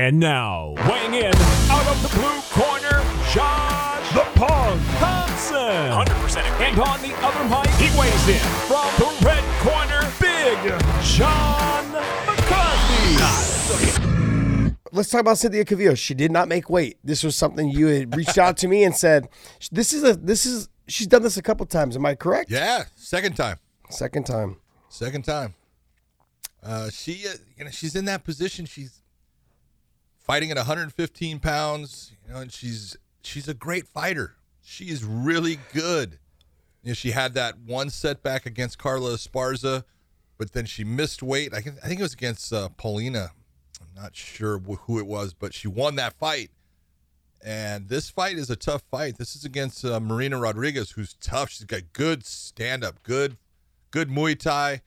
And now, weighing in out of the blue corner, Josh the Punk Thompson. 100% And on the other mic, he weighs in from the red corner, Big John McCarthy. Let's talk about Cynthia Calvillo. She did not make weight. This was something you had reached out to me and said, "This is a this is she's done this a couple times. Am I correct?" Yeah, second time. Second time. Second time. Uh, she, uh, you know, she's in that position. She's fighting at 115 pounds. You know, and she's she's a great fighter. She is really good. You know, she had that one setback against Carla Esparza, but then she missed weight. I, can, I think it was against uh, Paulina. I'm not sure wh- who it was, but she won that fight. And this fight is a tough fight. This is against uh, Marina Rodriguez, who's tough. She's got good stand up, good, good Muay Thai.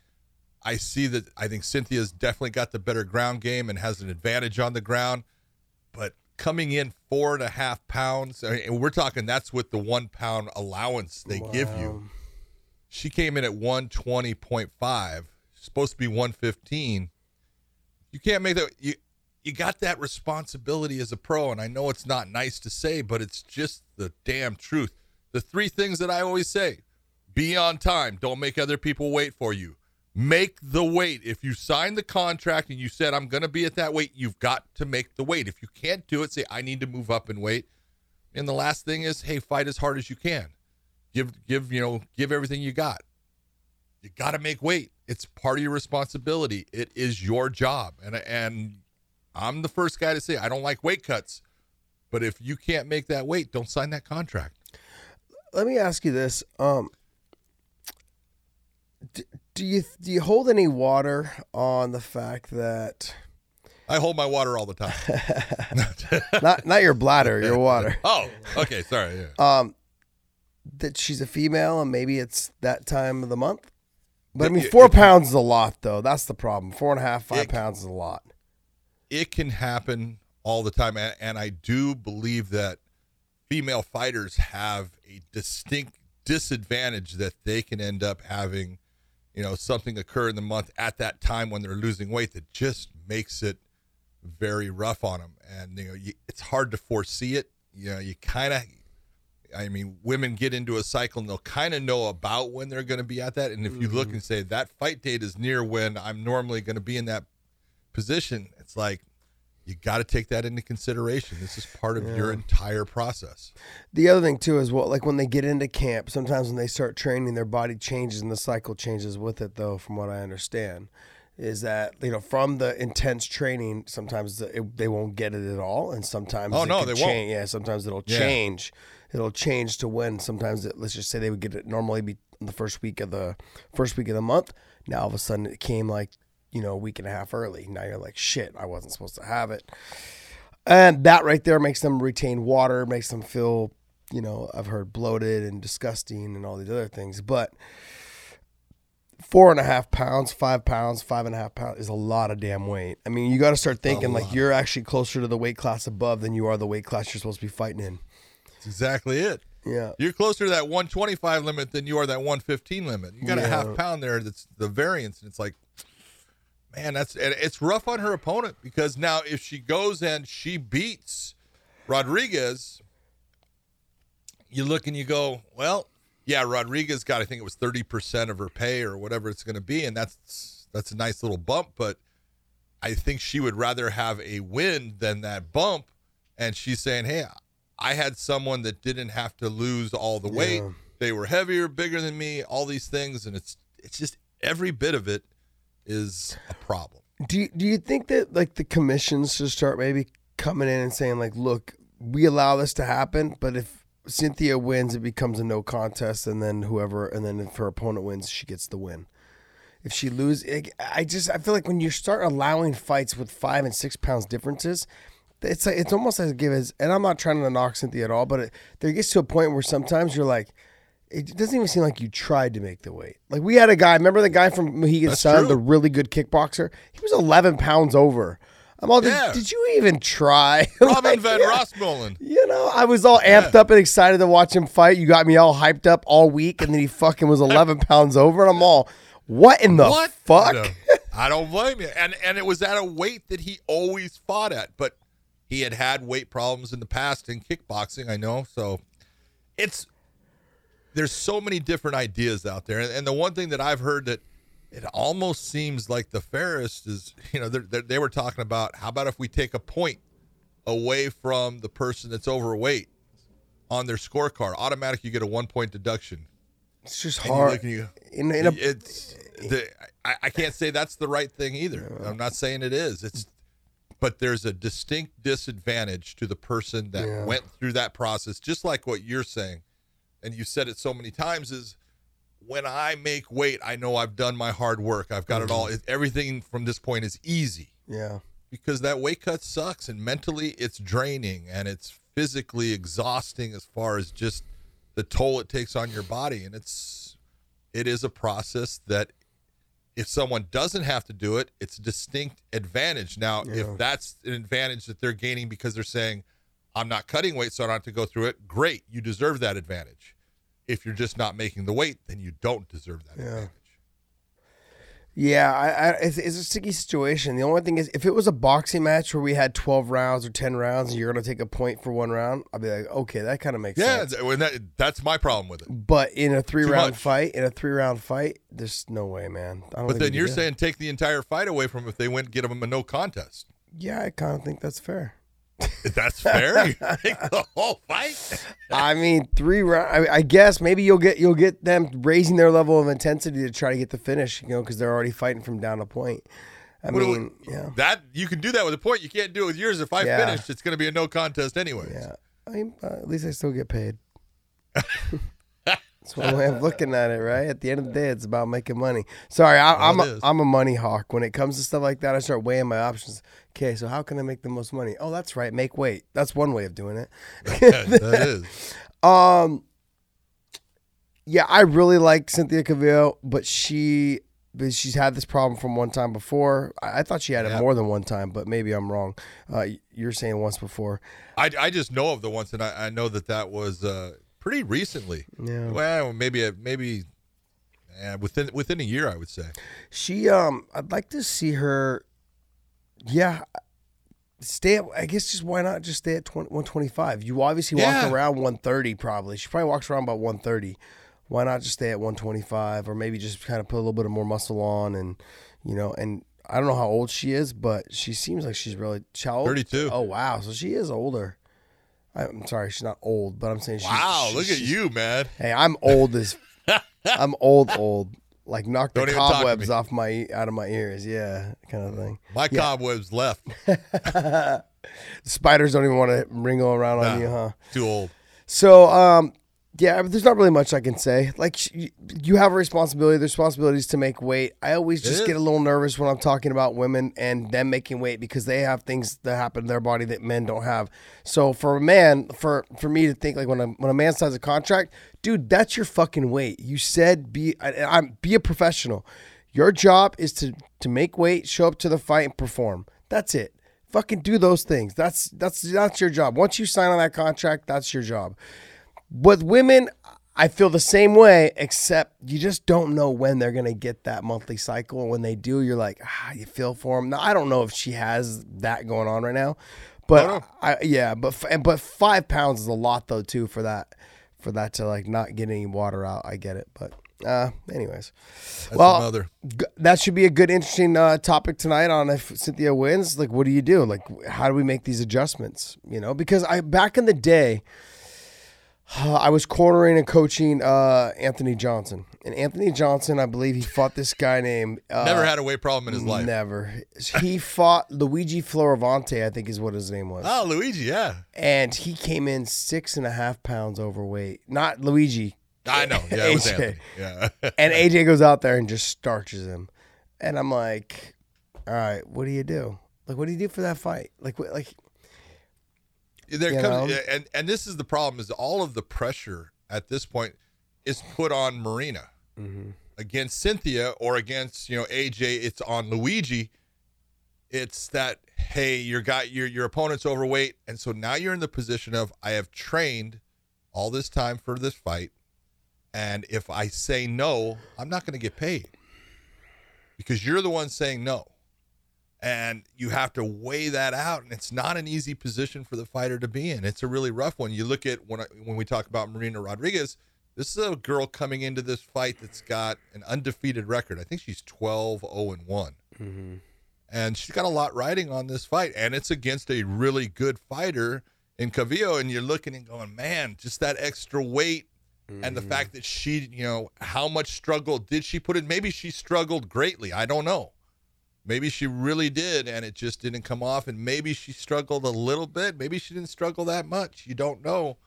I see that. I think Cynthia's definitely got the better ground game and has an advantage on the ground. But coming in four and a half pounds, I mean, and we're talking that's with the one pound allowance they give you. She came in at 120.5, supposed to be 115. You can't make that. You you got that responsibility as a pro, and I know it's not nice to say, but it's just the damn truth. The three things that I always say: be on time, don't make other people wait for you. Make the weight. If you sign the contract and you said I'm going to be at that weight, you've got to make the weight. If you can't do it, say I need to move up in weight. And the last thing is, hey, fight as hard as you can. Give give you know give everything you got. You got to make weight. It's part of your responsibility. It is your job. And and I'm the first guy to say I don't like weight cuts. But if you can't make that weight, don't sign that contract. Let me ask you this: um, Do you do you hold any water on the fact that I hold my water all the time. not not your bladder, your water, oh, okay, sorry. Yeah. um, that she's a female and maybe it's that time of the month? But I mean, four it- pounds is a lot, though. That's the problem. Four and a half, five It- pounds is a lot. it can happen all the time and, and i do believe that female fighters have a distinct disadvantage that they can end up having you know something occur in the month at that time when they're losing weight that just makes it very rough on them and you know you, it's hard to foresee it. You know you kind of I mean, women get into a cycle and they'll kind of know about when they're going to be at that. And if you look mm-hmm. and say that fight date is near when I'm normally going to be in that position, it's like you got to take that into consideration. This is part of your entire process. The other thing too is what like when they get into camp, sometimes when they start training, their body changes and the cycle changes with it. Though, from what I understand, is that you know from the intense training, sometimes it, they won't get it at all, and sometimes Oh, no, they won't. change. Yeah, sometimes it'll Yeah. change. It'll change to when sometimes it, let's just say they would get it normally be the first week of the first week of the month. Now all of a sudden it came like you know a week and a half early. Now you're like shit, I wasn't supposed to have it. And that right there makes them retain water, makes them feel, you know, I've heard bloated and disgusting and all these other things. But four and a half pounds, five pounds, five and a half pounds is a lot of damn weight. I mean, you got to start thinking like you're actually closer to the weight class above than you are the weight class you're supposed to be fighting in. That's exactly it. Yeah. You're closer to that 125 limit than you are that 115 limit. You got a half pound there that's the variance, and it's like, man, that's it's rough on her opponent because now if she goes and she beats Rodriguez, you look and you go, well, yeah, Rodriguez got I think it was 30 percent of her pay or whatever it's going to be, and that's that's a nice little bump, but I think she would rather have a win than that bump. And she's saying, hey, I had someone that didn't have to lose all the weight. Yeah. They were heavier, bigger than me, all these things, and it's it's just every bit of it is a problem. Do you, do you think that like the commissions should start maybe coming in and saying like, look, we allow this to happen, but if Cynthia wins, it becomes a no contest, and then whoever, and then if her opponent wins, she gets the win. If she loses, I just I feel like when you start allowing fights with five and six pounds differences, it's like it's almost as give as. And I'm not trying to knock Cynthia at all, but it, there gets to a point where sometimes you're like. It doesn't even seem like you tried to make the weight. Like we had a guy, remember the guy from Mohegan Sun, the really good kickboxer? He was 11 pounds over. I'm all, did, Yeah. did you even try? Robin Like, Van yeah. Roosmalen. You know, I was all amped up and excited to watch him fight. You got me all hyped up all week, and then he fucking was 11 pounds over, and I'm all, what in the fuck? No, I don't blame you. And and it was at a weight that he always fought at. But he had had weight problems in the past in kickboxing. I know, so it's there's so many different ideas out there, and, and the one thing that I've heard that it almost seems like the fairest is, you know, they're, they're, they were talking about how about if we take a point away from the person that's overweight on their scorecard, automatic you get a one point deduction. It's just And hard. you- in, in a, it's the, I, I can't say that's the right thing either. I'm not saying it is. It's but there's a distinct disadvantage to the person that Yeah. went through that process, just like what you're saying, and you said it so many times is when I make weight, I know I've done my hard work. I've got it all. Mm-hmm. It, everything from this point is easy yeah. because that weight cut sucks and mentally it's draining and it's physically exhausting as far as just the toll it takes on your body and it's it is a process that if someone doesn't have to do it it's a distinct advantage now Yeah. if that's an advantage that they're gaining because they're saying i'm not cutting weight so i don't have to go through it great you deserve that advantage if you're just not making the weight then you don't deserve that Yeah. advantage Yeah, I, I, it's, it's a sticky situation. The only thing is, if it was a boxing match where we had twelve rounds or ten rounds, and you're gonna take a point for one round, I'd be like, okay, that kind of makes yeah sense. when that, that's my problem with it But in a three round much. fight, in a three round fight, there's no way, man. I don't But then you're can do it. saying take the entire fight away from if they went get them a no contest. yeah, I kind of think that's fair. That's fair. The whole fight. I mean, three round. I, I guess maybe you'll get you'll get them raising their level of intensity to try to get the finish, you know, because they're already fighting from down a point. I What do we- mean, yeah, That you can do that with a point. You can't do it with yours. If I Yeah. finish, it's going to be a no contest anyway. yeah. I mean, uh, at least I still get paid. That's one way of looking at it, right? At the end of the day, it's about making money. Sorry, I, it a. I'm a money hawk. When it comes to stuff like that, I start weighing my options. Okay, so how can I make the most money? Oh, that's right, make weight. That's one way of doing it. that is. Um, yeah, I really like Cynthia Calvillo, but she, but she's had this problem from one time before. I, I thought she had it more than one time, but maybe I'm wrong. Uh, you're saying once before. I, I just know of the once, and I, I know that that was uh, pretty recently. Yeah. Well, maybe maybe uh, within within a year, I would say. She, um, I'd like to see her. Yeah, stay at. I guess just why not just stay at 20, 125? You obviously Yeah. walk around 130 probably. She probably walks around about 130. Why not just stay at 125 or maybe just kind of put a little bit of more muscle on and you know and. I don't know how old she is, but she seems like she's really old? 32. Oh wow, so she is older. I'm sorry, she's not old, but I'm saying she's. Wow, she- look at you, man. Hey, I'm old as I'm old, old. Like knock the Don't to cobwebs off my out of my ears, yeah, kind of thing. My cobwebs left. Spiders don't even want to wrinkle around on Nah. you, huh? Too old. So, um, yeah, there's not really much I can say. Like, you- have a responsibility. There's responsibilities to make weight. I always just is. get a little nervous when I'm talking about women and them making weight because they have things that happen to their body that men don't have. So for a man, for for me to think like when a when a man signs a contract, dude, that's your fucking weight. You said be I, I'm be a professional. Your job is to to make weight, show up to the fight, and perform. That's it. Fucking do those things. That's that's that's your job. Once you sign on that contract, that's your job. With women, I feel the same way, except you just don't know when they're gonna get that monthly cycle. And when they do, you're like, ah, you feel for them. Now, I don't know if she has that going on right now, but no. I, yeah, but and- but five pounds is a lot though too for that for that to like not get any water out. I get it, but uh, anyways, That's well, another. that should be a good, interesting uh, topic tonight on if Cynthia wins. Like, what do you do? Like, how do we make these adjustments? You know, because I back in the day, I was cornering and coaching uh, Anthony Johnson, and Anthony Johnson, I believe he fought this guy named uh, Never had a weight problem in his life. Never. He fought Luigi Fioravanti, I think is what his name was, Oh, Luigi, yeah. and he came in six and a half pounds overweight. Not Luigi, I know. Yeah, it was Anthony. Yeah. and AJ goes out there and just starches him, and I'm like, all right, what do you do? Like, what do you do for that fight? Like, like, there comes know? and and this is the problem is all of the pressure at this point is put on Marina Mm-hmm. against Cynthia or against you know AJ. It's on Luigi. It's that hey, your guy, your your opponent's overweight, and so now you're in the position of I have trained all this time for this fight, and if I say no, I'm not going to get paid because you're the one saying no. And you have to weigh that out and it's not an easy position for the fighter to be in. It's a really rough one. You look at when I, when we talk about marina rodriguez this is a girl coming into this fight that's got an undefeated record. I think she's 12 0 and one. Mm-hmm. And she's got a lot riding on this fight and it's against a really good fighter in Calvillo and you're looking and going man just that extra weight and the mm-hmm. fact that she you know how much struggle did she put in? Maybe she struggled greatly. I don't know maybe she really did and it just didn't come off and maybe she struggled a little bit maybe she didn't struggle that much you don't know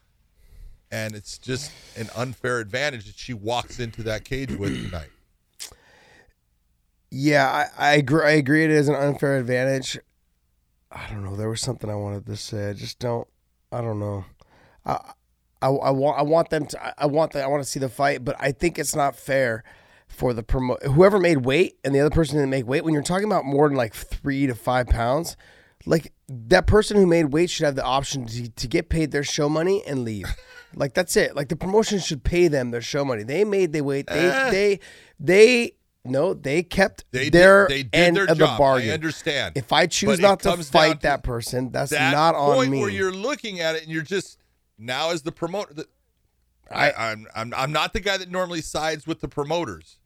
and it's just an unfair advantage that she walks into that cage with tonight Yeah, I, I agree. I agree. It is an unfair advantage. I don't know. There was something I wanted to say. I just don't. I don't know. I, I, I want. I want them to. I- I want. The, I want to see the fight, but I think it's not fair for the promo. Whoever made weight and the other person didn't make weight. When you're talking about more than like three to five pounds, like that person who made weight should have the option to, to get paid their show money and leave. like that's it. Like the promotion should pay them their show money. They made their weight. They Eh. they they no. They kept they their did, they did end their of the bargain. i understand If I choose But not to fight to that person, that's that not on point me. where you're looking at it and you're just now as the promoter the, I, I'm, I'm I'm not the guy that normally sides with the promoters,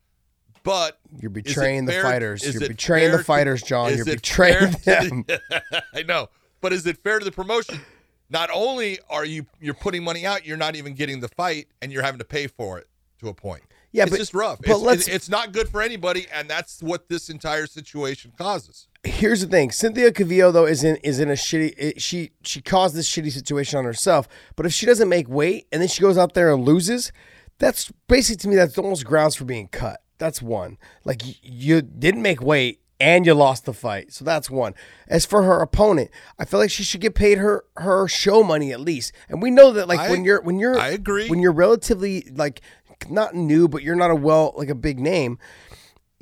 but You're betraying the fair- fighters. You're betraying the fighters, John. You're betraying them. the- I know, but is it fair to the promotion? Not only are you you're putting money out, you're not even getting the fight, and you're having to pay for it to a point. Yeah, it's but- just rough. but it's, let's- it's not good for anybody, and that's what this entire situation causes. Here's the thing: Cynthia Calvillo though is in is in a shitty. It, she she caused this shitty situation on herself. But if she doesn't make weight and then she goes out there and loses, that's basically to me that's almost grounds for being cut. That's one. Like y- you didn't make weight and you lost the fight, so that's one. As for her opponent, I feel like she should get paid her her show money at least. And we know that like I- when you're when you're I agree. when you're relatively like not new, but you're not a well like a big name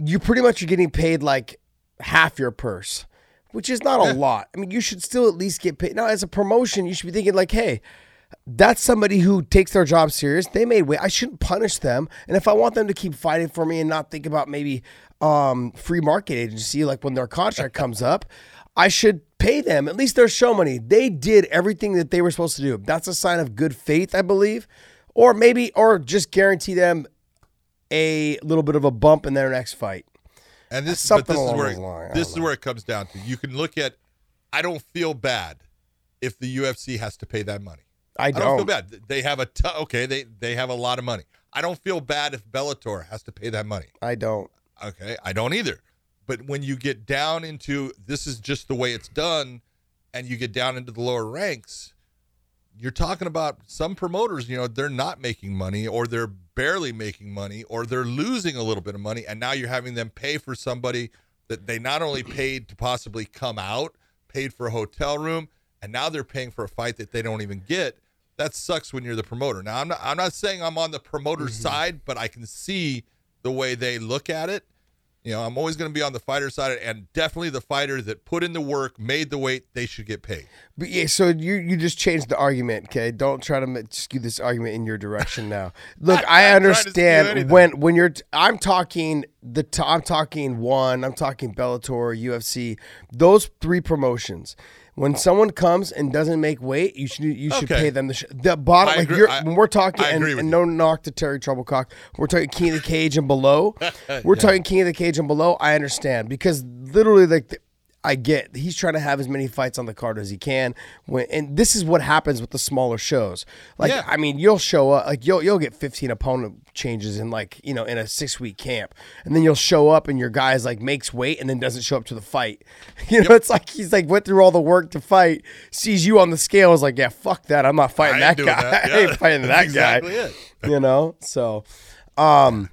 you pretty much are getting paid like half your purse, which is not a lot. I mean, you should still at least get paid. Now, as a promotion, you should be thinking like, hey, that's somebody who takes their job serious. They made weight. I shouldn't punish them. And if I want them to keep fighting for me and not think about maybe um, free market agency, like when their contract comes up, I should pay them at least their show money. They did everything that they were supposed to do. That's a sign of good faith, I believe. Or maybe, or just guarantee them a little bit of a bump in their next fight. And this, Something but this is where. I this is where it comes down to. You can look at. I don't feel bad if the UFC has to pay that money. I I don't. don't feel bad. They have a t- okay. They they have a lot of money. I don't feel bad if Bellator has to pay that money. I don't. Okay, I don't either. But when you get down into this is just the way it's done, and you get down into the lower ranks, you're talking about some promoters. You know, they're not making money, or they're barely making money, or they're losing a little bit of money, and now you're having them pay for somebody that they not only paid to possibly come out, paid for a hotel room, and now they're paying for a fight that they don't even get. That sucks when you're the promoter. Now I'm not I'm not saying I'm on the promoter's mm-hmm. side, but I can see the way they look at it. You know, I'm always going to be on the fighter side, and definitely the fighter that put in the work, made the weight, they should get paid. But yeah, so you you just changed the argument, okay? Don't try to skew this argument in your direction now. Look, I- I I'm trying to skew understand when when you're. I'm talking the. I'm talking one. I'm talking Bellator, UFC. Those three promotions. When someone comes and doesn't make weight, you should you should Okay. pay them the sh- the bottom. I like agree- you're, I- when we're talking, I and, agree with and no knock to Terry Trebilcock. We're talking King of the Cage and below. We're talking King of the Cage and below. I understand because literally, like the, I get he's trying to have as many fights on the card as he can. When and this is what happens with the smaller shows. Like Yeah. I mean, you'll show up like you'll you'll get 15 opponent changes in like you know in a six week camp, and then you'll show up and your guy's like makes weight and then doesn't show up to the fight. You know, it's like he's like went through all the work to fight, sees you on the scale, is like, yeah, fuck that, I'm not fighting that guy. that. I ain't fighting that exactly guy. it. You know, so um,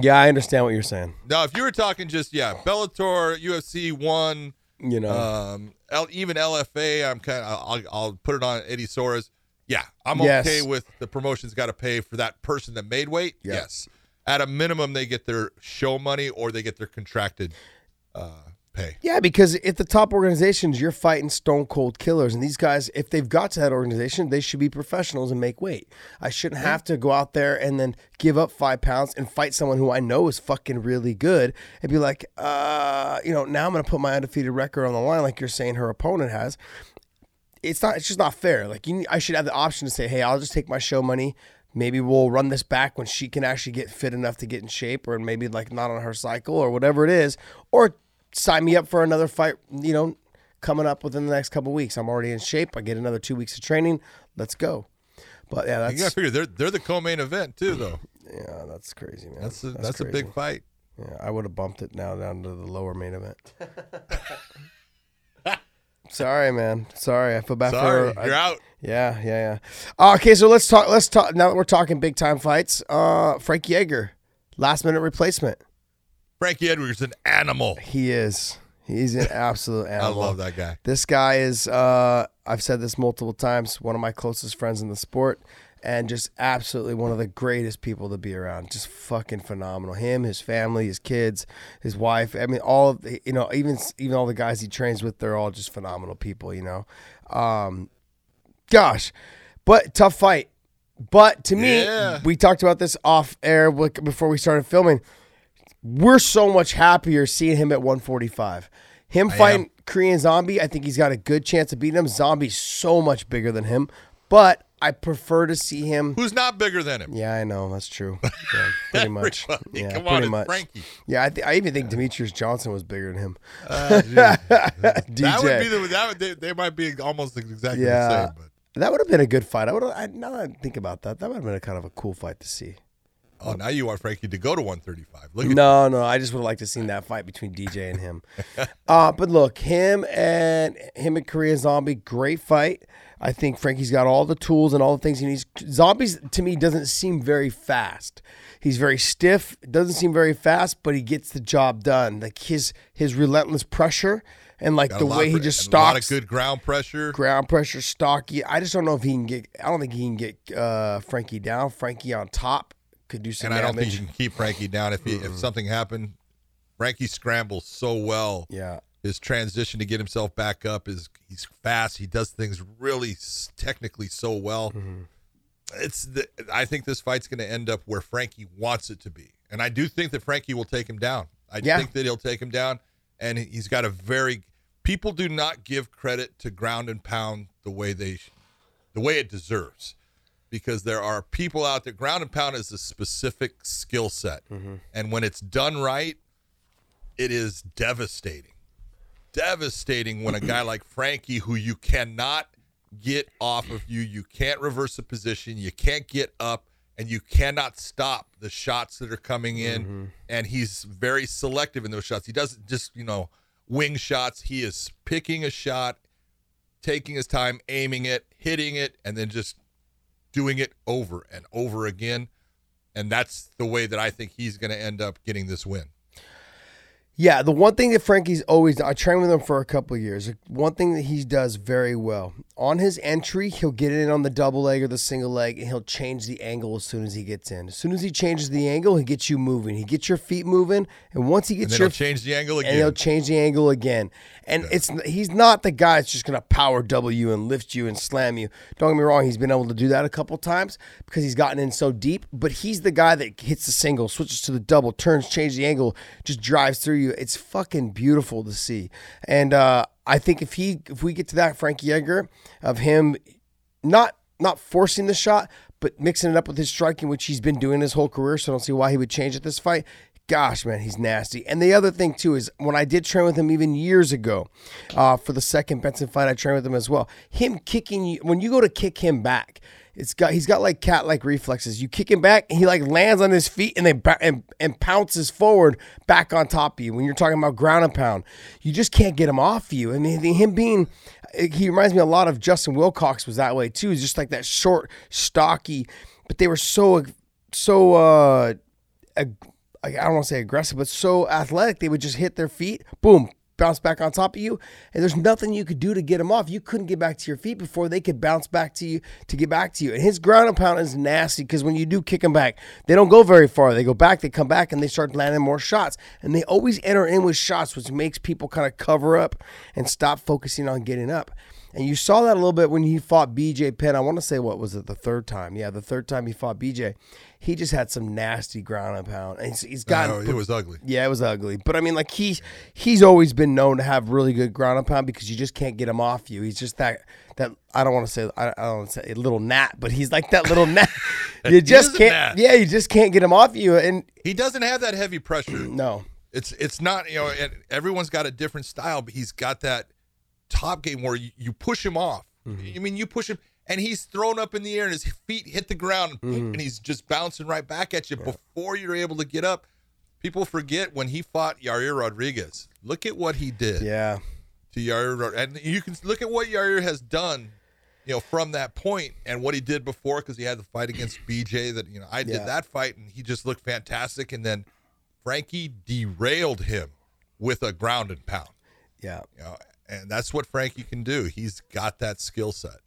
yeah, I understand what you're saying. Now, if you were talking just yeah, Bellator, UFC one, You know, um, L, even LFA, I'm kind of I'll, I'll put it on Eddie Soares. Yeah, I'm Yes. okay with the promotion's got to pay for that person that made weight. Yes, at a minimum, they get their show money or they get their contracted uh, pay. Yeah, because at the top organizations, you're fighting stone cold killers, and these guys, if they've got to that organization, they should be professionals and make weight. I shouldn't have to go out there and then give up five pounds and fight someone who I know is fucking really good and be like, uh, you know, now I'm going to put my undefeated record on the line, like you're saying her opponent has. It's not. It's just not fair. Like you, I should have the option to say, hey, I'll just take my show money. Maybe we'll run this back when she can actually get fit enough to get in shape, or maybe like not on her cycle, or whatever it is, or sign me up for another fight. You know, coming up within the next couple weeks. I'm already in shape. I get another two weeks of training. Let's go. But yeah, You got to figure they're they're the co-main event too, though. yeah, that's crazy, man. That's a, that's, a big fight. Yeah, I would have bumped it now down to the lower main event. Sorry, man. Sorry, I feel bad Sorry, for. I- you're out. Yeah, yeah, yeah. Uh, okay, so let's talk. Let's talk now that we're talking big time fights. Uh, Frankie Edgar, last minute replacement. Frankie Edgar, an animal. He is. He's an absolute animal. I love that guy. This guy is. Uh, I've said this multiple times. One of my closest friends in the sport, and just absolutely one of the greatest people to be around. Just fucking phenomenal. Him, his family, his kids, his wife. I mean, all of the, you know, even even all the guys he trains with, they're all just phenomenal people. You know. Um, gosh, but tough fight. But to me, Yeah. we talked about this off air before we started filming. We're so much happier seeing him at 145. Him fighting Korean Zombie, I think he's got a good chance of beating him. Zombie's so much bigger than him, but I prefer to see him. Who's not bigger than him? Yeah, I know that's true. Yeah, pretty much. Yeah, Come pretty it's much. Frankie. Yeah, I, th- I even think Demetrious Johnson was bigger than him. Uh. DJ. That would be the that would, they, they might be almost exactly yeah, the same. But that would have been a good fight. I would. I, now that I think about that, that would have been a kind of a cool fight to see. Oh, now you want Frankie to go to 135. Look at No, no, I just would have liked to have seen that fight between DJ and him. uh, but look, him and him and Korean Zombie, great fight. I think Frankie's got all the tools and all the things he needs. Zombies to me doesn't seem very fast. He's very stiff. Doesn't seem very fast, but he gets the job done. Like his his relentless pressure and like got the way he just and a lot of good ground pressure. ground pressure, stocky. I just don't know if he can get. I don't think he can get uh, Frankie down. Frankie on top could do some and I don't think you can keep Frankie down if he, if something happened. Frankie scrambles so well. yeah. His transition to get himself back up is he's fast. He does things really technically so well. Mm-hmm. It's the, I think this fight's going to end up where Frankie wants it to be, and I do think that Frankie will take him down. I Yeah. think that he'll take him down, and he's got a very. People do not give credit to ground and pound the way they, the way it deserves, because there are people out there. Ground and pound is a specific skill set, mm-hmm. and when it's done right, it is devastating. Devastating when a guy like Frankie, who you cannot get off of you, you can't reverse a position, you can't get up, and you cannot stop the shots that are coming in. Mm-hmm. And he's very selective in those shots. He doesn't just, you know, wing shots. He is picking a shot, taking his time, aiming it, hitting it, and then just doing it over and over again. And that's the way that I think he's going to end up getting this win. Yeah, the one thing that Frankie's always I trained with him for a couple of years. One thing that he does very well on his entry, he'll get in on the double leg or the single leg, and he'll change the angle as soon as he gets in. As soon as he changes the angle, he gets you moving. He gets your feet moving, and once he And gets then your he'll change the angle and he'll change the angle again. And it's he's not the guy that's just gonna power double you and lift you and slam you. Don't get me wrong, he's been able to do that a couple times because he's gotten in so deep. But he's the guy that hits the single, switches to the double, turns, changes the angle, just drives through you. It's fucking beautiful to see. And uh, I think if he if we get to that Frankie Edgar of him not not forcing the shot, but mixing it up with his striking, which he's been doing his whole career. So I don't see why he would change it this fight. Gosh, man, he's nasty. And the other thing too is when I did train with him even years ago, uh, for the second Benson fight, I trained with him as well. Him kicking you when you go to kick him back, it's got he's got like cat like reflexes. You kick him back, and he like lands on his feet and then and, and pounces forward back on top of you. When you're talking about ground and pound, you just can't get him off you. I mean, him being he reminds me a lot of Justin Wilcox was that way too. He's just like that short, stocky, but they were so so uh I don't want to say aggressive, but so athletic they would just hit their feet, boom, bounce back on top of you, and there's nothing you could do to get them off. You couldn't get back to your feet before they could bounce back to you to get back to you. And his ground and pound is nasty because when you do kick him back, they don't go very far. They go back, they come back, and they start landing more shots. And they always enter in with shots, which makes people kind of cover up and stop focusing on getting up. And you saw that a little bit when he fought BJ Penn. I want to say what was it the third time? Yeah, the third time he fought BJ, he just had some nasty ground and pound. And he's, he's got Oh, it was ugly. yeah, it was ugly. But I mean, like he's he's always been known to have really good ground and pound because you just can't get him off you. He's just that that I don't want to say I, I don't want to say a little gnat, but he's like that little gnat. You just can't. Yeah, you just can't get him off you. And He doesn't have that heavy pressure. no, It's it's not you know everyone's got a different style, but he's got that top game where you, you push him off. Mm-hmm. I mean, you push him and he's thrown up in the air and his feet hit the ground mm-hmm. and he's just bouncing right back at you before you're able to get up. People forget when he fought Yair Rodriguez. Look at what he did yeah, to Yair, and you can look at what Yair has done. You know, from that point and what he did before, because he had the fight against BJ. That you know, I did Yeah. that fight, and he just looked fantastic. And then Frankie derailed him with a ground and pound. yeah. You know, and that's what Frankie can do. He's got that skill set.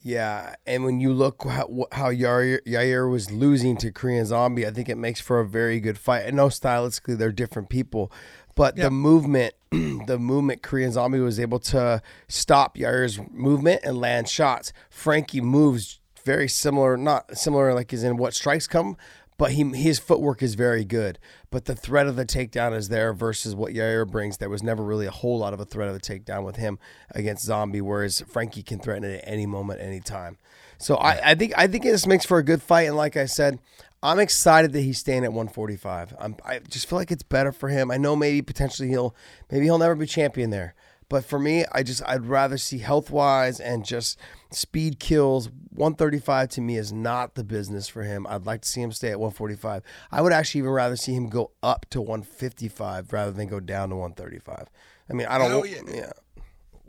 Yeah, and when you look how, how Yair, Yair was losing to Korean Zombie, I think it makes for a very good fight. I know stylistically they're different people, but the movement, the movement Korean Zombie was able to stop Yair's movement and land shots. Frankie moves very similar, not similar like is in what strikes come, but he his footwork is very good. But the threat of the takedown is there versus what Yair brings. There was never really a whole lot of a threat of a takedown with him against Zombie, whereas Frankie can threaten it at any moment, any time. So I, I think I think this makes for a good fight. And like I said, I'm excited that he's staying at 145. I'm, I just feel like it's better for him. I know maybe potentially he'll maybe he'll never be champion there. But for me, I just I'd rather see health wise and just speed kills. 135 to me is not the business for him. I'd like to see him stay at 145. I would actually even rather see him go up to 155 rather than go down to 135. I mean, I don't. Know. yeah. yeah.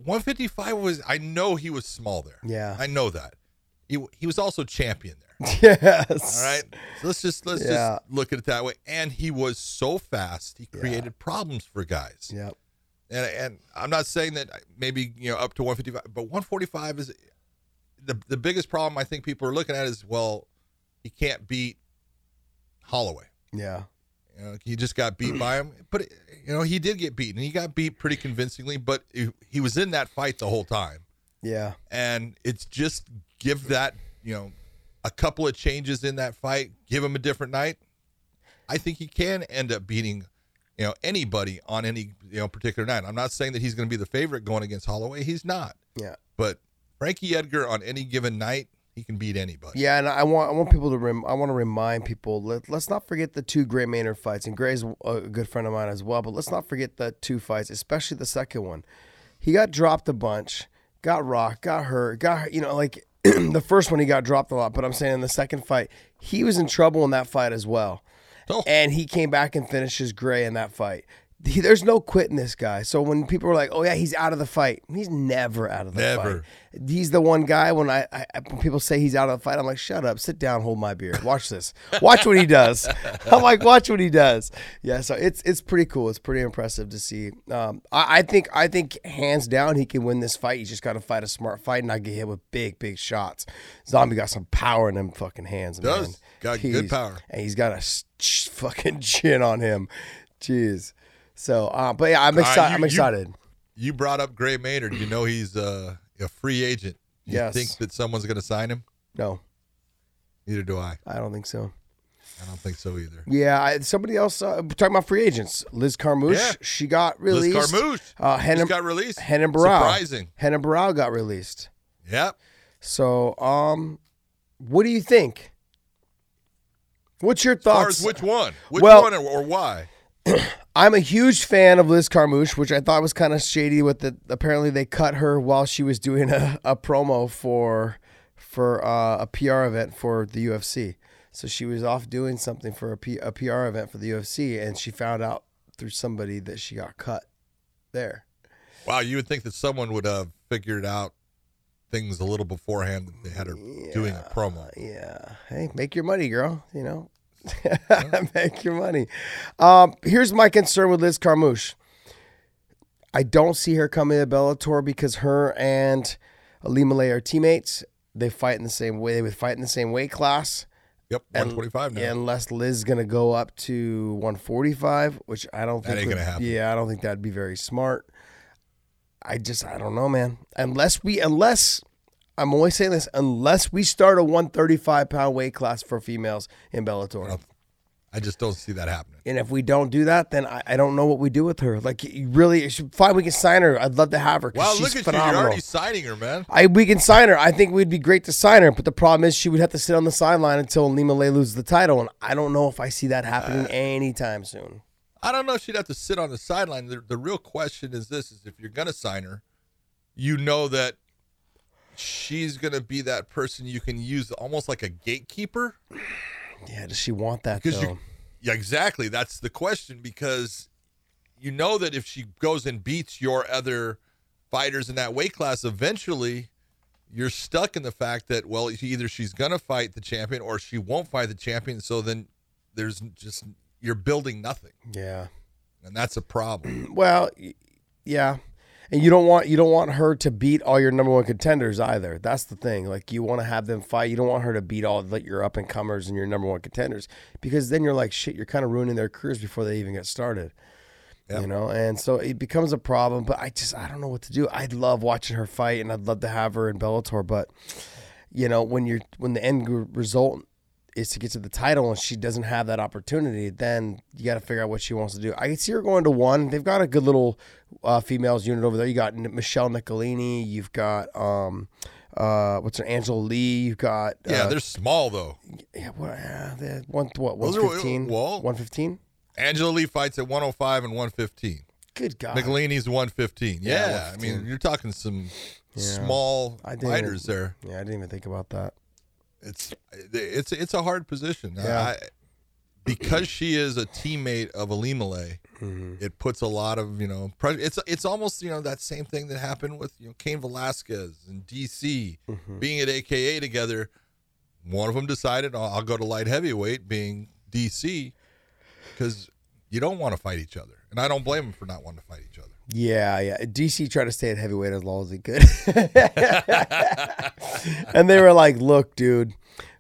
155 was. I know he was small there. Yeah. I know that. He he was also champion there. Yes. All right. So let's just let's Yeah. just look at it that way. And he was so fast. He created problems for guys. Yep. And and I'm not saying that uh, maybe you know up to 155, but 145 is the the biggest problem I think people are looking at is well, he can't beat Holloway. Yeah. You know, he just got beat by him. But you know, he did get beaten. He got beat pretty convincingly, but he, he was in that fight the whole time. Yeah. And it's just give that you know a couple of changes in that fight, give him a different night. I think he can end up beating you know anybody on any you know particular night. I'm not saying that he's going to be the favorite going against Holloway. He's not. Yeah. But Frankie Edgar on any given night, he can beat anybody. Yeah, and I want I want people to rem, I want to remind people let, let's not forget the two Gray Maynard fights, and Gray's a good friend of mine as well. But let's not forget the two fights, especially the second one. He got dropped a bunch, got rocked, got hurt, got you know like the first one he got dropped a lot. But I'm saying in the second fight he was in trouble in that fight as well, Oh. and he came back and finishes Gray in that fight. He, there's no quitting this guy. So when people are like, "Oh yeah, he's out of the fight," he's never out of the Never. fight. He's the one guy when I, I when people say he's out of the fight, I'm like, shut up, sit down, hold my beer, watch this, watch what he does. I'm like, watch what he does. Yeah, so it's it's pretty cool. It's pretty impressive to see. Um, I, I think I think hands down he can win this fight. He's just got to fight a smart fight and not get hit with big big shots. Zombie got some power in them fucking hands. Does. man. Got good power. and he's got a s- ch- fucking chin on him. Jeez. So, uh, but yeah, I'm Uh, excited. you- I'm excited. You brought up Gray Maynard. You know he's uh, a free agent. You Yes. think that someone's going to sign him? No, Neither do I. I don't think so. I don't think so either. Yeah, I, somebody else uh, talking about free agents. Liz Carmouche, Yeah. she got released. Liz. Carmouche uh, Renan, got released. Renan Barao. Surprising. Renan Barao got released. Yep. So, um, what do you think? What's your As far thoughts? as which one? Which Well- one or, or why? I'm a huge fan of Liz Carmouche, which I thought was kind of shady. With the apparently they cut her while she was doing a, a promo for for uh, a PR event for the UFC. So she was off doing something for a, P, a PR event for the UFC, and she found out through somebody that she got cut there. Wow, you would think that someone would have figured out things a little beforehand that they had her doing a promo. Yeah. Hey, make your money, girl. You know, make your money. Um, here's my concern with Liz Carmouche. I don't see her coming to Bellator because her and Ilima-Lei are teammates. They fight in the same way. They would fight in the same weight class. Yep, 125 now. Unless Liz is gonna go up to 145, which I don't That think ain't would- gonna happen. Yeah, I don't think that'd be very smart. I just I don't know, man. Unless we unless I'm always saying this, unless we start a 135 pound weight class for females in Bellator. I just don't see that happening. And if we don't do that, then I, I don't know what we do with her. Like, really, should, fine, we can sign her. I'd love to have her. Wow, look at phenomenal. you. You're already signing her, man. I we can sign her. I think we'd be great to sign her, but the problem is she would have to sit on the sideline until Ilima-Lei loses the title, and I don't know if I see that Uh, happening anytime soon. I don't know if she'd have to sit on the sideline. The, the real question is this: is if you're going to sign her, you know that she's going to be that person you can use almost like a gatekeeper. Yeah, does she want that Because though? you, yeah, exactly. That's the question. Because you know that if she goes and beats your other fighters in that weight class, eventually you're stuck in the fact that well, either she's gonna fight the champion or she won't fight the champion. So then there's just you're building nothing, yeah. and that's a problem. Well, yeah. And you don't want you don't want her to beat all your number one contenders either. That's the thing. Like you want to have them fight. You don't want her to beat all like your up and comers and your number one contenders because then you're like shit. You're kind of ruining their careers before they even get started. Yep. You know, and so it becomes a problem. But I just I don't know what to do. I'd love watching her fight, and I'd love to have her in Bellator. But you know, when you're when the end result is to get to the title and she doesn't have that opportunity, then you got to figure out what she wants to do. I can see her going to one. They've got a good little uh, females unit over there. You got Michelle Nicolini. You've got um, uh, what's her Angela Lee. You've got Yeah, uh, they're small though. yeah, what, uh, they're one what one fifteen. well- One fifteen. Angela Lee fights at 105 and 115. Good God. Nicolini's 115. Yeah, Yeah, I mean you're talking some small I didn't fighters there. Yeah, I didn't even think about that. It's it's it's a hard position. Yeah. I, because she is a teammate of Ilima-Lei, Mm-hmm. it puts a lot of you know pressure. It's it's almost you know that same thing that happened with you know Cain Velasquez and DC Mm-hmm. being at AKA together. One of them decided "Oh, I'll go to light heavyweight, being DC, because you don't want to fight each other, and I don't blame them for not wanting to fight each other. Yeah, yeah. DC tried to stay at heavyweight as long as he could. and they were like, look, dude,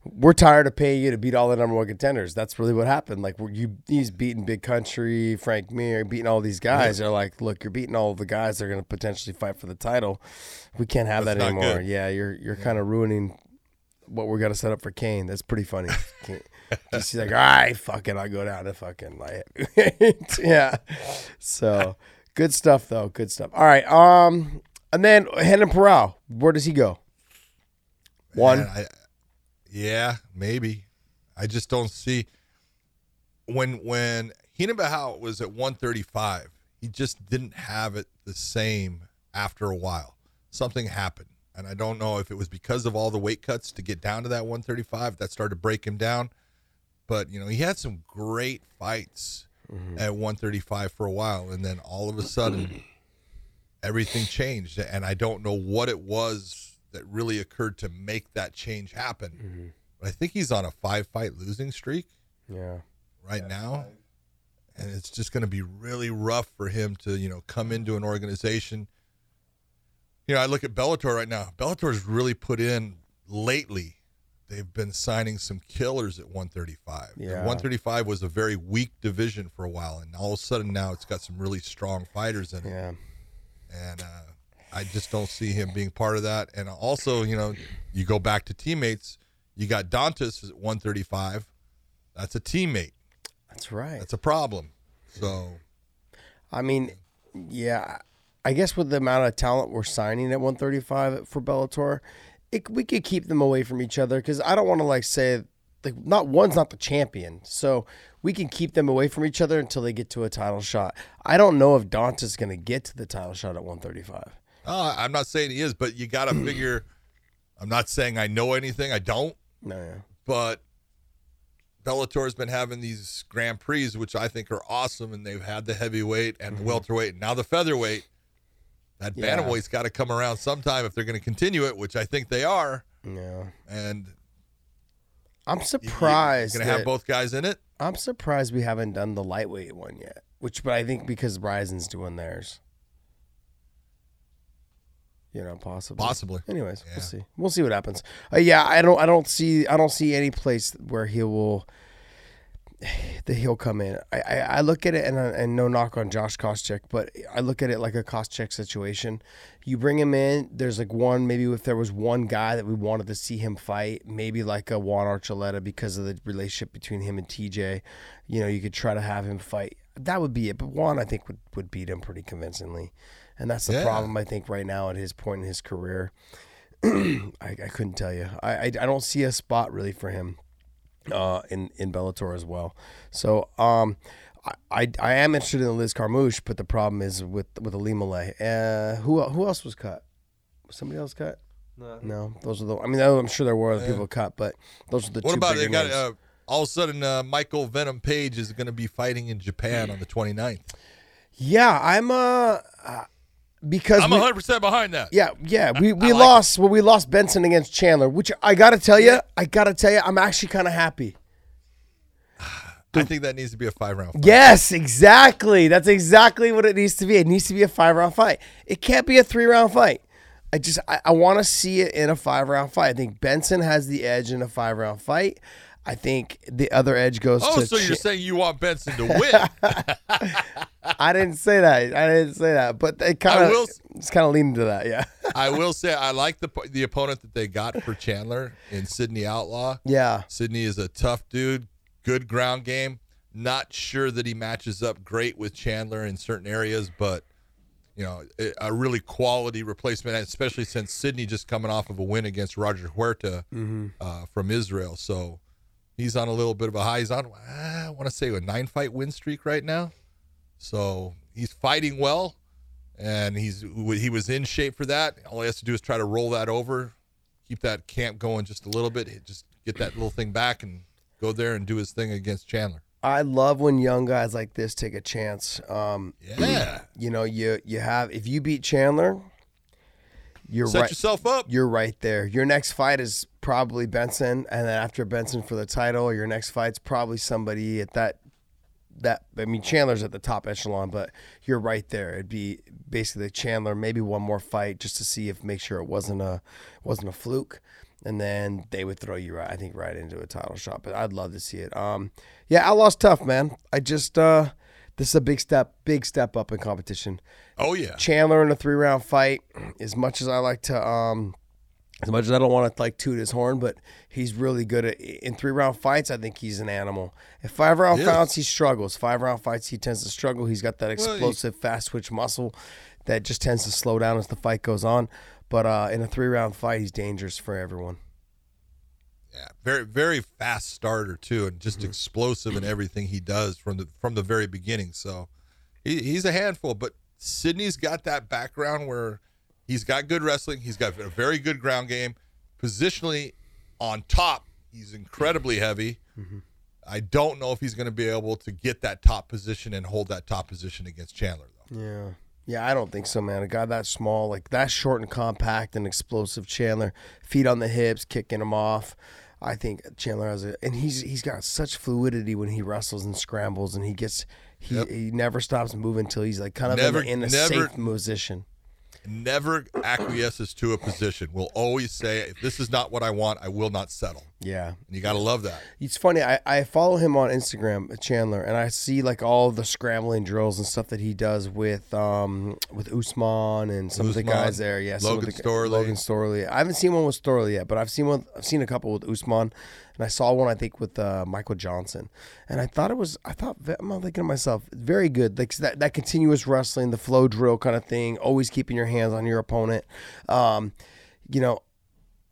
we're tired of paying you to beat all the number one contenders. That's really what happened. Like, you, he's beating Big Country, Frank Mir, beating all these guys. They're like, look, you're beating all the guys that are going to potentially fight for the title. We can't have That's that anymore. good. Yeah, you're you're kind of ruining what we're going to set up for Cain. That's pretty funny. DC's like, all right, fuck it. I'll go down to fucking like, yeah. So good stuff, though. Good stuff. All right. Um, and then Renan Barao, where does he go? One. Man, I, yeah, maybe. I just don't see when when Renan Barao was at 135, he just didn't have it the same after a while. Something happened. And I don't know if it was because of all the weight cuts to get down to that 135 that started to break him down. But, you know, he had some great fights Mm-hmm. at 135 for a while. And then all of a sudden, everything changed. And I don't know what it was that really occurred to make that change happen. Mm-hmm. But I think he's on a five fight losing streak Yeah. right now. And it's just going to be really rough for him to, you know, come into an organization. You know, I look at Bellator right now. Bellator's really put in lately. They've been signing some killers at 135. And Yeah. 135 was a very weak division for a while, and all of a sudden now it's got some really strong fighters in it Yeah. and uh, I just don't see him being part of that. And also, you know, you go back to teammates. You got Dantas at 135. That's a teammate. That's right. That's a problem. So I mean, yeah, I guess with the amount of talent we're signing at 135 for Bellator, it, we could keep them away from each other because I don't want to like say like not one's not the champion, so we can keep them away from each other until they get to a title shot. I don't know if Dantas going to get to the title shot at 135. uh, I'm not saying he is, but you got to figure. I'm not saying I know anything. I don't. No, yeah. But Bellator's been having these Grand Prix, which I think are awesome, and they've had the heavyweight and the welterweight, and now the featherweight. That. Yeah. bantamweight's got to come around sometime if they're going to continue it, which I think they are. yeah. And I'm surprised. You're going to have both guys in it. I'm surprised we haven't done the lightweight one yet. Which, but I think because Rizin's doing theirs. You know, possibly. Possibly. Anyways, Yeah. we'll see. We'll see what happens. Uh, yeah, I don't. I don't see. I don't see any place where he will. That he'll come in. I, I, I look at it and uh, and no knock on Josh Koscheck, but I look at it like a Koscheck situation. You bring him in. There's like one maybe if there was one guy that we wanted to see him fight, maybe like a Juan Archuleta because of the relationship between him and TJ. You know, you could try to have him fight. That would be it. But Juan, I think would would beat him pretty convincingly, and that's the Yeah. problem I think right now at his point in his career. I, I couldn't tell you. I, I I don't see a spot really for him uh, in in Bellator as well. So um, I, I I am interested in Liz Carmouche, but the problem is with with Ilima-Lei. Uh, who who else was cut? Was somebody else cut? No. No, those are the. I mean, I'm sure there were other people cut, but those are the What two. about they got uh, all of a sudden uh, Michael Venom Page is going to be fighting in Japan on the 29th. yeah, I'm uh, uh because I'm 100 percent behind that. Yeah, yeah. We we like lost well, we lost Benson against Chandler, which I gotta tell you, I gotta tell you, I'm actually kind of happy. I think that needs to be a five round. Fight. Yes, exactly. That's exactly what it needs to be. It needs to be a five round fight. It can't be a three round fight. I just I, I want to see it in a five round fight. I think Benson has the edge in a five round fight. I think the other edge goes Oh, to. so you're saying you want Benson to win? I didn't say that. I didn't say that. But it kind of will- it's kind of leaning to that. Yeah. I will say I like the the opponent that they got for Chandler in Sidney Outlaw. yeah. Sidney is a tough dude, good ground game. Not sure that he matches up great with Chandler in certain areas, but you know, a- a really quality replacement, especially since Sidney just coming off of a win against Roger Huerta uh, from Israel. So he's on a little bit of a high. He's on, I want to say, a nine fight win streak right now. So he's fighting well, and he's he was in shape for that. All he has to do is try to roll that over, keep that camp going just a little bit, just get that little thing back, and go there and do his thing against Chandler. I love when young guys like this take a chance. Um, Yeah, you know, you you have if you beat Chandler, you're set right. yourself up. You're right there. Your next fight is probably Benson, and then after Benson for the title, your next fight's probably somebody at that. That I mean, Chandler's at the top echelon, but you're right there. It'd be basically Chandler, maybe one more fight just to see if make sure it wasn't a wasn't a fluke, and then they would throw you right, I think, right into a title shot. But I'd love to see it. Um, yeah, I lost tough, man. I just uh, this is a big step, big step up in competition. Oh yeah, Chandler in a three round fight. As much as I like to, um, as much as I don't want to like toot his horn, but he's really good at in three round fights. I think he's an animal. In five round fights, he struggles. Five round fights, he tends to struggle. He's got that Well, he- explosive, fast twitch muscle that just tends to slow down as the fight goes on. But uh, in a three round fight, he's dangerous for everyone. yeah, very very fast starter too, and just explosive in everything he does from the from the very beginning. So he, he's a handful. But Sidney's got that background where he's got good wrestling. He's got a very good ground game. Positionally on top, he's incredibly heavy. Mm-hmm. I don't know if he's going to be able to get that top position and hold that top position against Chandler though. Yeah. Yeah, I don't think so, man. A guy that small, like that short and compact and explosive Chandler, feet on the hips, kicking him off. I think Chandler has a, and he's he's got such fluidity when he wrestles and scrambles, and he gets he Yep. he never stops moving until he's like kind of Never- in, a- in a never- safe position. Never acquiesces to a position. Will always say, "If this is not what I want, I will not settle." Yeah, And you got to love that. It's funny. I, I follow him on Instagram, Chandler, and I see like all the scrambling drills and stuff that he does with um with Usman and some of the guys there. Yeah, Logan the, Storley. Logan Storley. I haven't seen one with Storley yet, but I've seen one. I've seen a couple with Usman, and I saw one I think with uh, Michael Johnson, and I thought it was. I thought I'm thinking to myself, very good. Like that that continuous wrestling, the flow drill kind of thing. Always keeping your hands on your opponent. Um, you know,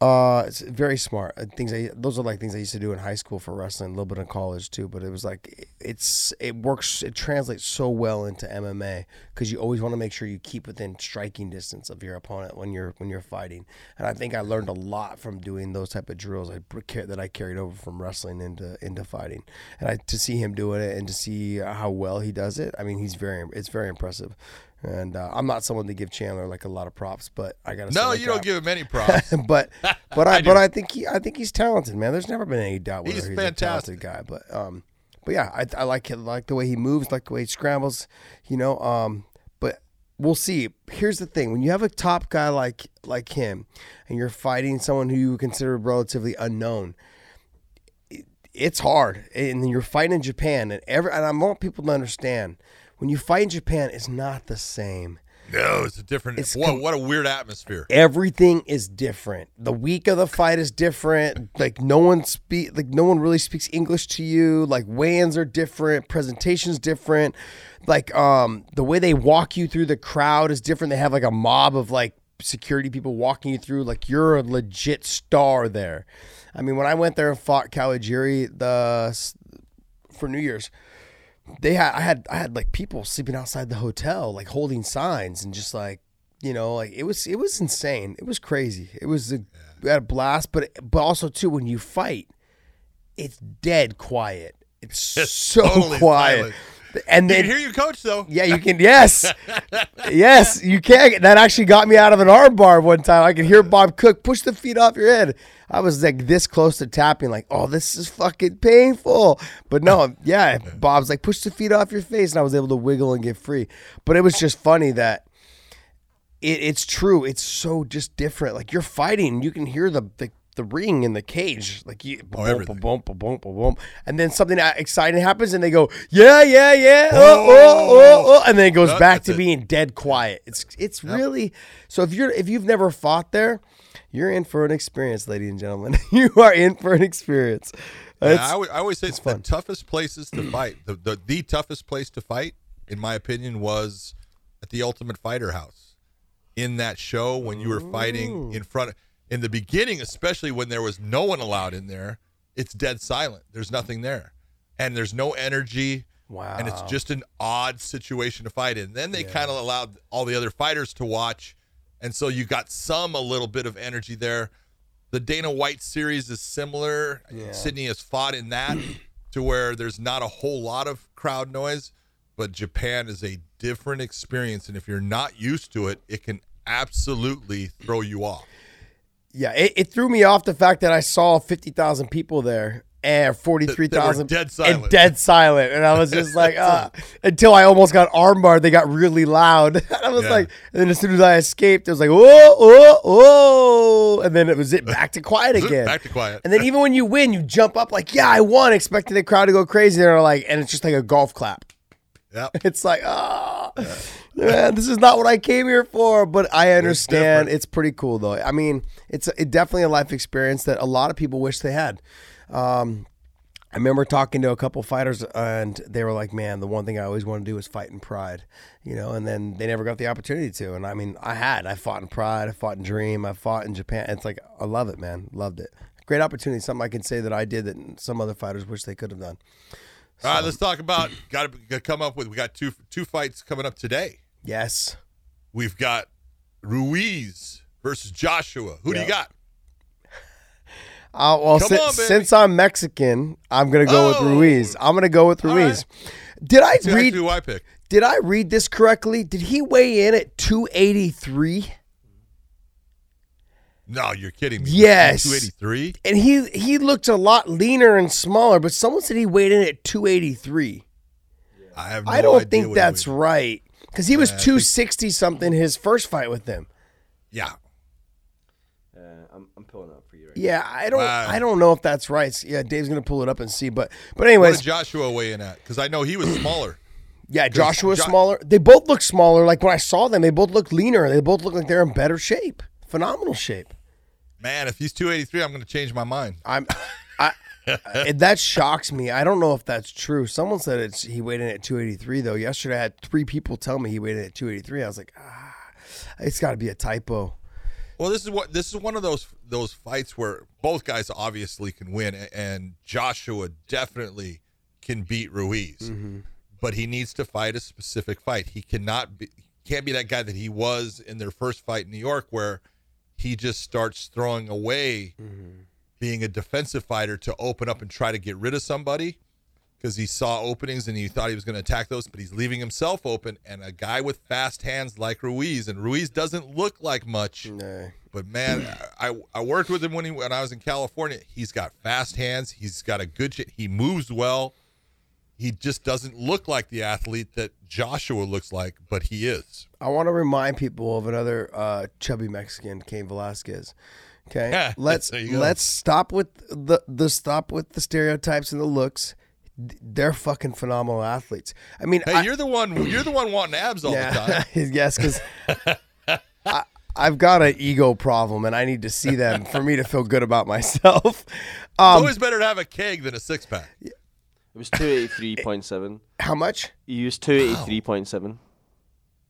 uh, it's very smart. Uh, Things I those are like things I used to do in high school for wrestling, a little bit in college too. But it was like it's it works. It translates so well into MMA because you always want to make sure you keep within striking distance of your opponent when you're when you're fighting. And I think I learned a lot from doing those type of drills I, that I carried over from wrestling into into fighting. And I to see him doing it and to see how well he does it. I mean, he's very it's very impressive. And uh, I'm not someone to give Chandler like a lot of props, but I gotta say, No, you don't give him any props. but but I, I but. I think he I think he's talented, man. There's never been any doubt whether He's he's, fantastic. a talented guy. But um, but yeah, I, I like it, like the way he moves, like the way he scrambles, you know. Um, but we'll see. Here's the thing: when you have a top guy like like him, and you're fighting someone who you consider relatively unknown, it, it's hard. And you're fighting in Japan, and every and I want people to understand when you fight in Japan, it's not the same. No, it's a different. It's what, com- what a weird atmosphere. Everything is different. The week of the fight is different. Like no one speak like no one really speaks English to you. Like weigh-ins are different, presentations different. Like um the way they walk you through the crowd is different. They have like a mob of like security people walking you through like you're a legit star there. I mean, when I went there and fought Kawajiri the for New Year's, they had I had I had like people sleeping outside the hotel, like holding signs and just like you know, like it was it was insane. It was crazy. It was a, we had a blast, but but also too when you fight, it's dead quiet. It's, It's so totally quiet. silent. And You then can hear you, coach, though. yeah, you can. Yes, yes, you can. That actually got me out of an arm bar one time. I could hear Bob Cook push the feet off your head. I was like this close to tapping, like, oh, this is fucking painful. But no, yeah, Bob's like, push the feet off your face, and I was able to wiggle and get free. But it was just funny that it, it's true. It's so just different. Like you're fighting, you can hear the the, the ring in the cage, like you, oh, boom, everything. boom, boom, boom, boom, boom, and then something exciting happens, and they go, yeah, yeah, yeah, oh, oh, oh, oh, and then it goes Yep, back to it. being dead quiet. It's it's really so if you're if you've never fought there, you're in for an experience, ladies and gentlemen. you are in for an experience. Yeah, It's- I, always- say it's the fun. toughest places to fight. The, the the toughest place to fight, in my opinion, was at the Ultimate Fighter House. In that show, when you were fighting in front, of, in the beginning, especially when there was no one allowed in there, it's dead silent. There's nothing there, and there's no energy. Wow. And it's just an odd situation to fight in. Then they kind of allowed all the other fighters to watch, and so you got some a little bit of energy there. The Dana White series is similar. Sidney has fought in that to where there's not a whole lot of crowd noise, but Japan is a different experience. And if you're not used to it, it can absolutely throw you off. Yeah, it, it threw me off the fact that I saw fifty thousand people there and three thousand dead and silent. dead silent, and I was just like, ah, until I almost got armbarred. They got really loud. And I was Yeah. like, and then as soon as I escaped, it was like, whoa, whoa, whoa, and then it was it back to quiet again. Back to quiet. And then even when you win, you jump up like, yeah, I won, expecting the crowd to go crazy. And they're like, and it's just like a golf clap. Yep. It's like, ah, man, this is not what I came here for. But I understand. different. It's pretty cool though. I mean, it's it definitely a life experience that a lot of people wish they had. Um, I remember talking to a couple fighters, and they were like, "Man, the one thing I always wanted to do was fight in Pride," you know. And then they never got the opportunity to. And I mean, I had. I fought in Pride. I fought in Dream. I fought in Japan. It's like I love it, man. Loved it. Great opportunity. Something I can say that I did that some other fighters wish they could have done. All right, let's talk about got to come up with. We got two two fights coming up today. Yes. We've got Ruiz versus Joshua. Who do you got? Uh, well, si- on, since I'm Mexican, I'm gonna go with Oh. Ruiz. I'm gonna go with Ruiz. Did I that's read? who I pick. Did I read this correctly? Did he weigh in at 283? No, you're kidding me. Yes. 283. And he he looked a lot leaner and smaller, but someone said he weighed in at 283. I have. No I don't think that's right because he was Yeah, I 260 something his first fight with them. Yeah. I'm, I'm pulling up for you right Yeah, I don't Wow. I don't know if that's right. Yeah, Dave's gonna pull it up and see. But but What anyways, Joshua weigh in at? Because I know he was smaller. yeah, Joshua Jo- smaller. They both look smaller. Like when I saw them, they both look leaner. They both look like they're in better shape. Phenomenal shape. Man, if he's 283, I'm going to change my mind. I'm I that shocks me. I don't know if that's true. Someone said it's he weighed in at 283 though. Yesterday I had three people tell me he weighed in at 283. I was like, ah, it's got to be a typo. Well, this is what this is one of those those fights where both guys obviously can win, and Joshua definitely can beat Ruiz, Mm-hmm. but he needs to fight a specific fight. He cannot be can't be that guy that he was in their first fight in New York, where he just starts throwing away being a defensive fighter to open up and try to get rid of somebody because he saw openings and he thought he was going to attack those, but he's leaving himself open. And a guy with fast hands like Ruiz, and Ruiz doesn't look like much. But man, I I worked with him when he when I was in California. He's got fast hands. He's got a good. He moves well. he just doesn't look like the athlete that Joshua looks like, but he is. I want to remind people of another uh, chubby Mexican, Cain Velasquez. Okay, Yeah, let's there you go. let's stop with the the stop with the stereotypes and the looks. They're fucking phenomenal athletes. I mean, Hey, I- you're the one. You're the one wanting abs all the time. yes, because I've got an ego problem and I need to see them for me to feel good about myself. It's Um, always better to have a keg than a six pack. It was two eighty three point seven. how much He used two eighty three point seven.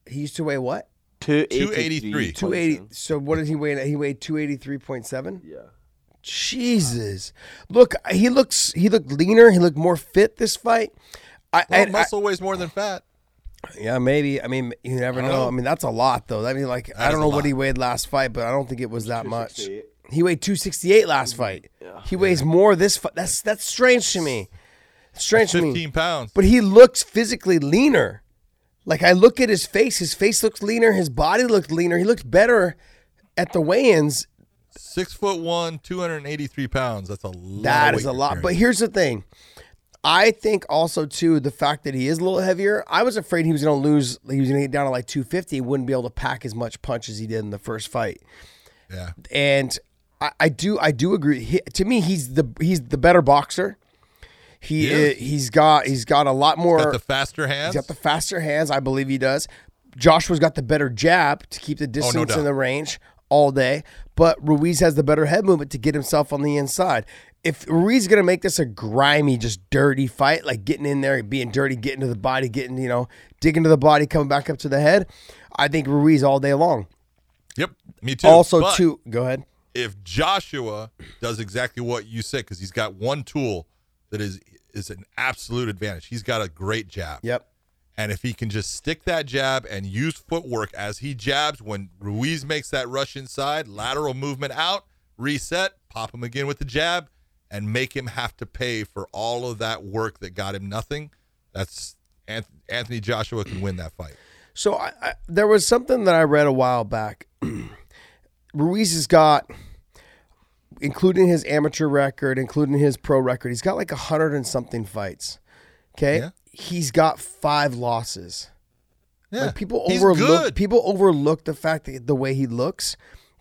he used to weigh? What 283. two eighty? So what did he weigh? He weighed two eighty three point seven. Yeah. Jesus, look, he looks he looked leaner. He looked more fit this fight. I, Well, I- muscle weighs more than fat. Yeah, maybe. I mean, you never know. know. I mean, that's a lot though. I mean, like I don't know a what he weighed last fight, but I don't think it was that much. He weighed two sixty eight last fight. He weighs more this fight. That's that's strange to me. Strange to me. Fifteen pounds. But he looks physically leaner. Like I look at his face, his face looks leaner, his body looked leaner. He looked better at the weigh-ins. Six foot one, two hundred and eighty-three pounds. That's a lot. That of is a lot. carrying. But here's the thing. I think also too the fact that he is a little heavier. I was afraid he was going to lose. He was going to get down to like 250. He wouldn't be able to pack as much punch as he did in the first fight. yeah, And I, I do I do agree. He, to me, he's the he's the better boxer. He, He is. i- he's got he's got a lot more. got the faster hands. He's got the faster hands. I believe he does. Joshua's got the better jab to keep the oh, distance Oh, in the range all day, but Ruiz has the better head movement to get himself on the inside. If Ruiz is going to make this a grimy, just dirty fight, like getting in there, being dirty, getting to the body, getting, you know, digging to the body, coming back up to the head, I think Ruiz all day long. yep, me too. also, But too, go ahead. if Joshua does exactly what you said, because he's got one tool that is is an absolute advantage. He's got a great jab. Yep. And if he can just stick that jab and use footwork as he jabs, when Ruiz makes that rush inside, lateral movement out, reset, pop him again with the jab, and make him have to pay for all of that work that got him nothing, that's Anthony Joshua can win that fight. So I, I, there was something that I read a while back. Ruiz has got, including his amateur record, including his pro record, he's got like a hundred and something fights. Okay, Yeah. he's got five losses. Yeah, Like people overlook people overlook the fact that the way he looks.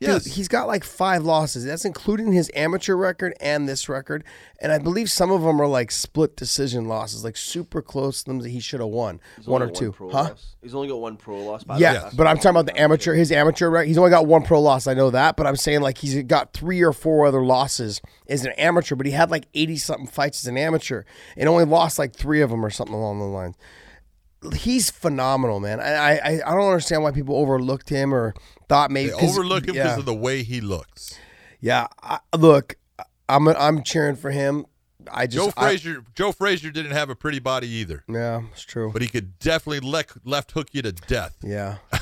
Dude, he's got like five losses. That's including his amateur record and this record. And I believe some of them are like split decision losses, like super close to them that he should have won. He's One or two. huh? loss. He's only got one pro loss. I Yeah, but I'm talking about the amateur. His amateur record. He's only got one pro loss. I know that, but I'm saying like he's got three or four other losses as an amateur. But he had like 80 something fights as an amateur and only lost like three of them or something along the lines. He's phenomenal, man. I I, I don't understand why people overlooked him or thought maybe They overlook him because yeah. of the way he looks. Yeah, I, look, I'm I'm cheering for him. I just Joe I- Frazier, Joe Frazier didn't have a pretty body either, yeah, it's true. but he could definitely le- left hook you to death. Yeah.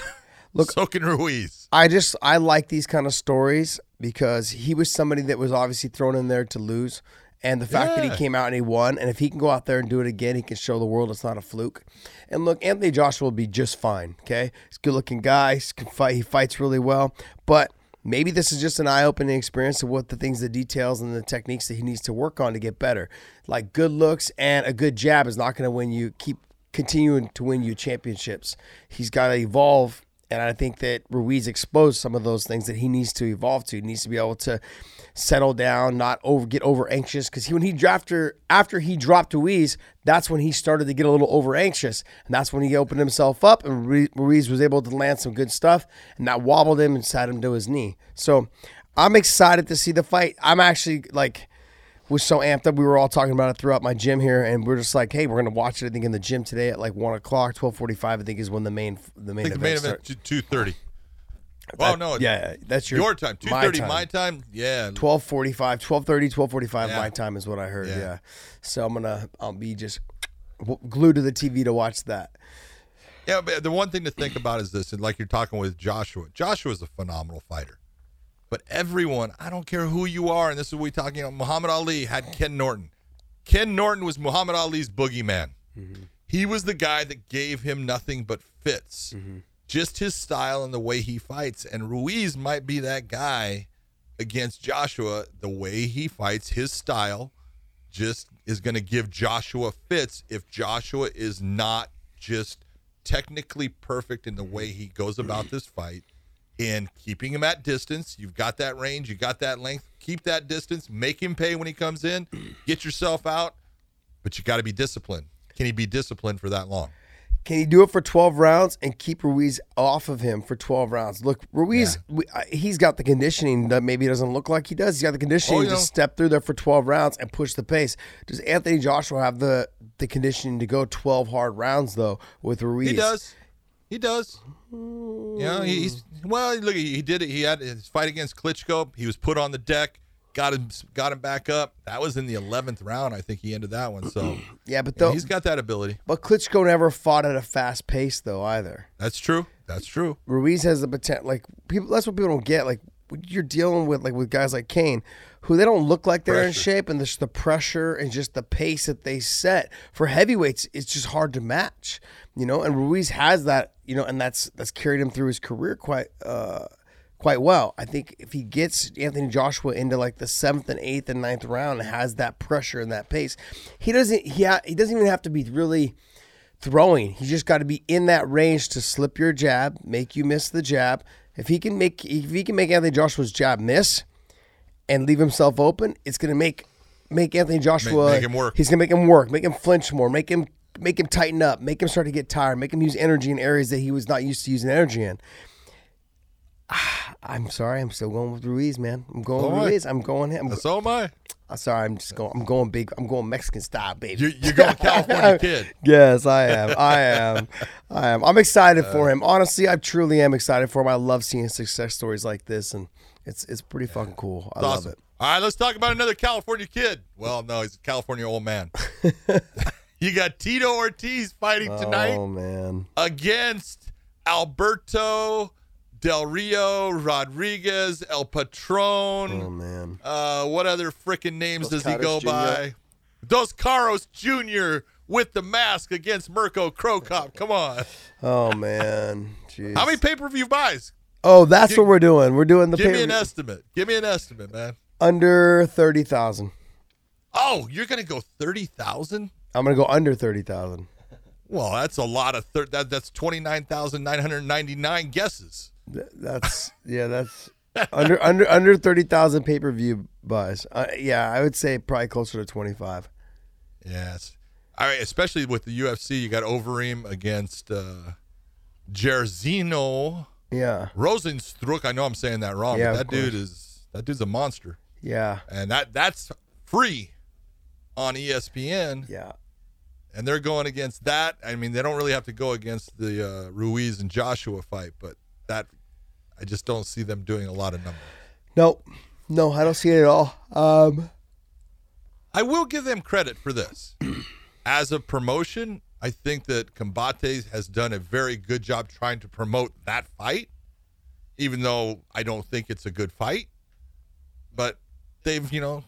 Look, so can Ruiz. I just I like these kind of stories because he was somebody that was obviously thrown in there to lose, and the fact that he came out and he won, and if he can go out there and do it again, he can show the world it's not a fluke. And look, Anthony Joshua will be just fine. Okay, he's a good looking guy. He can fight. He fights really well, but. Maybe this is just an eye-opening experience of what the things, the details, and the techniques that he needs to work on to get better. Like good looks and a good jab is not going to win you. Keep continuing to win you championships. He's got to evolve and I think that Ruiz exposed some of those things that he needs to evolve to. He needs to be able to settle down, not over get over anxious. Because he, when he after after he dropped Ruiz, that's when he started to get a little over anxious, and that's when he opened himself up, and Ru- Ruiz was able to land some good stuff, and that wobbled him and sat him to his knee. So I'm excited to see the fight. I'm actually like was so amped up. We were all talking about it throughout my gym here, and we're just like, hey, we're gonna watch it. I think in the gym today at like one o'clock, twelve forty-five. I think is when the main the main think the event main event starts. two thirty. Oh no, Yeah, that's your your time. Two thirty my time. Yeah, 1245 1230 1245 Yeah. my time is what i heard yeah. Yeah. so i'm gonna i'll be just glued to the tv to watch that Yeah, but the one thing to think about is this, and like you're talking with Joshua. Joshua's a phenomenal fighter. But everyone, I don't care who you are, and this is what we're talking about. Muhammad Ali had Ken Norton. Ken Norton was Muhammad Ali's boogeyman. Mm-hmm. He was the guy that gave him nothing but fits. Mm-hmm. Just his style and the way he fights. And Ruiz might be that guy against Joshua, the way he fights, his style, just is going to give Joshua fits if Joshua is not just technically perfect in the mm-hmm. way he goes about this fight in keeping him at distance. You've got that range, you got that length. Keep that distance, make him pay when he comes in, get yourself out, but you got to be disciplined. Can he be disciplined for that long? Can he do it for 12 rounds and keep Ruiz off of him for 12 rounds? Look, Ruiz, we, uh, he's got the conditioning that maybe doesn't look like he does. He's got the conditioning Oh, to yeah. just step through there for 12 rounds and push the pace. Does Anthony Joshua have the, the conditioning to go 12 hard rounds, though, with Ruiz? He does. He does. You know, he's well. Look, he did it. He had his fight against Klitschko. He was put on the deck. Got him. Got him back up. That was in the eleventh round. I think he ended that one. So Yeah, but yeah, though, he's got that ability. but Klitschko never fought at a fast pace, though, either. That's true. That's true. Ruiz has the potential. Like people, that's what people don't get. Like you're dealing with like with guys like Cain, who they don't look like they're in shape, and just the pressure and just the pace that they set for heavyweights, it's just hard to match. You know, and Ruiz has that. You know, and that's that's carried him through his career quite. uh Quite well. I think if he gets Anthony Joshua into like the seventh and eighth and ninth round and has that pressure and that pace, he doesn't. He ha- he doesn't even have to be really throwing. He's just got to be in that range to slip your jab, make you miss the jab. If he can make if he can make Anthony Joshua's jab miss and leave himself open, it's gonna make make Anthony Joshua make him work. He's gonna make him work, make him flinch more, make him make him tighten up, make him start to get tired, make him use energy in areas that he was not used to using energy in. Ah, I'm sorry, I'm still going with Ruiz, man. I'm going So with. Ruiz. I'm going him. So am I. I'm sorry, I'm just going. I'm going big. I'm going Mexican style, baby. You're, you're going California kid. Yes, I am. I am. I am. I'm excited for him. Honestly, I truly am excited for him. I love seeing success stories like this, and it's it's pretty fucking cool. I It's love it. All right, let's talk about another California kid. Well, no, he's a California old man. you got Tito Ortiz fighting tonight. Oh man. against Alberto Del Rio Rodriguez, El Patron. Oh man. Uh, what other freaking names Dos does he go Jr.. by? Dos Caras Jr. with the mask against Mirko Cro Cop. Come on. Oh man. Jeez. How many pay per view buys? Oh, that's Give- what we're doing. We're doing the Give me an estimate. Give me an estimate, man. under thirty thousand. Oh, you're going to go 30,000? I'm gonna go under thirty thousand. Well, that's a lot of thir- that. That's twenty nine thousand nine hundred ninety nine guesses. That's yeah. That's under under under thirty thousand pay per view buys. Uh, yeah, I would say probably closer to twenty five. Yes. All right, especially with the UFC, you got Overeem against uh Yeah. Rosenstruck. I know I'm saying that wrong, Yeah, that dude is that dude's a monster. Yeah. And that that's free on ESPN. Yeah. And they're going against that. I mean, they don't really have to go against the uh, Ruiz and Joshua fight, but that I just don't see them doing a lot of numbers. Nope. No, I don't see it at all. Um, I will give them credit for this. As a promotion, I think that Combates has done a very good job trying to promote that fight, even though I don't think it's a good fight. But they've, you know,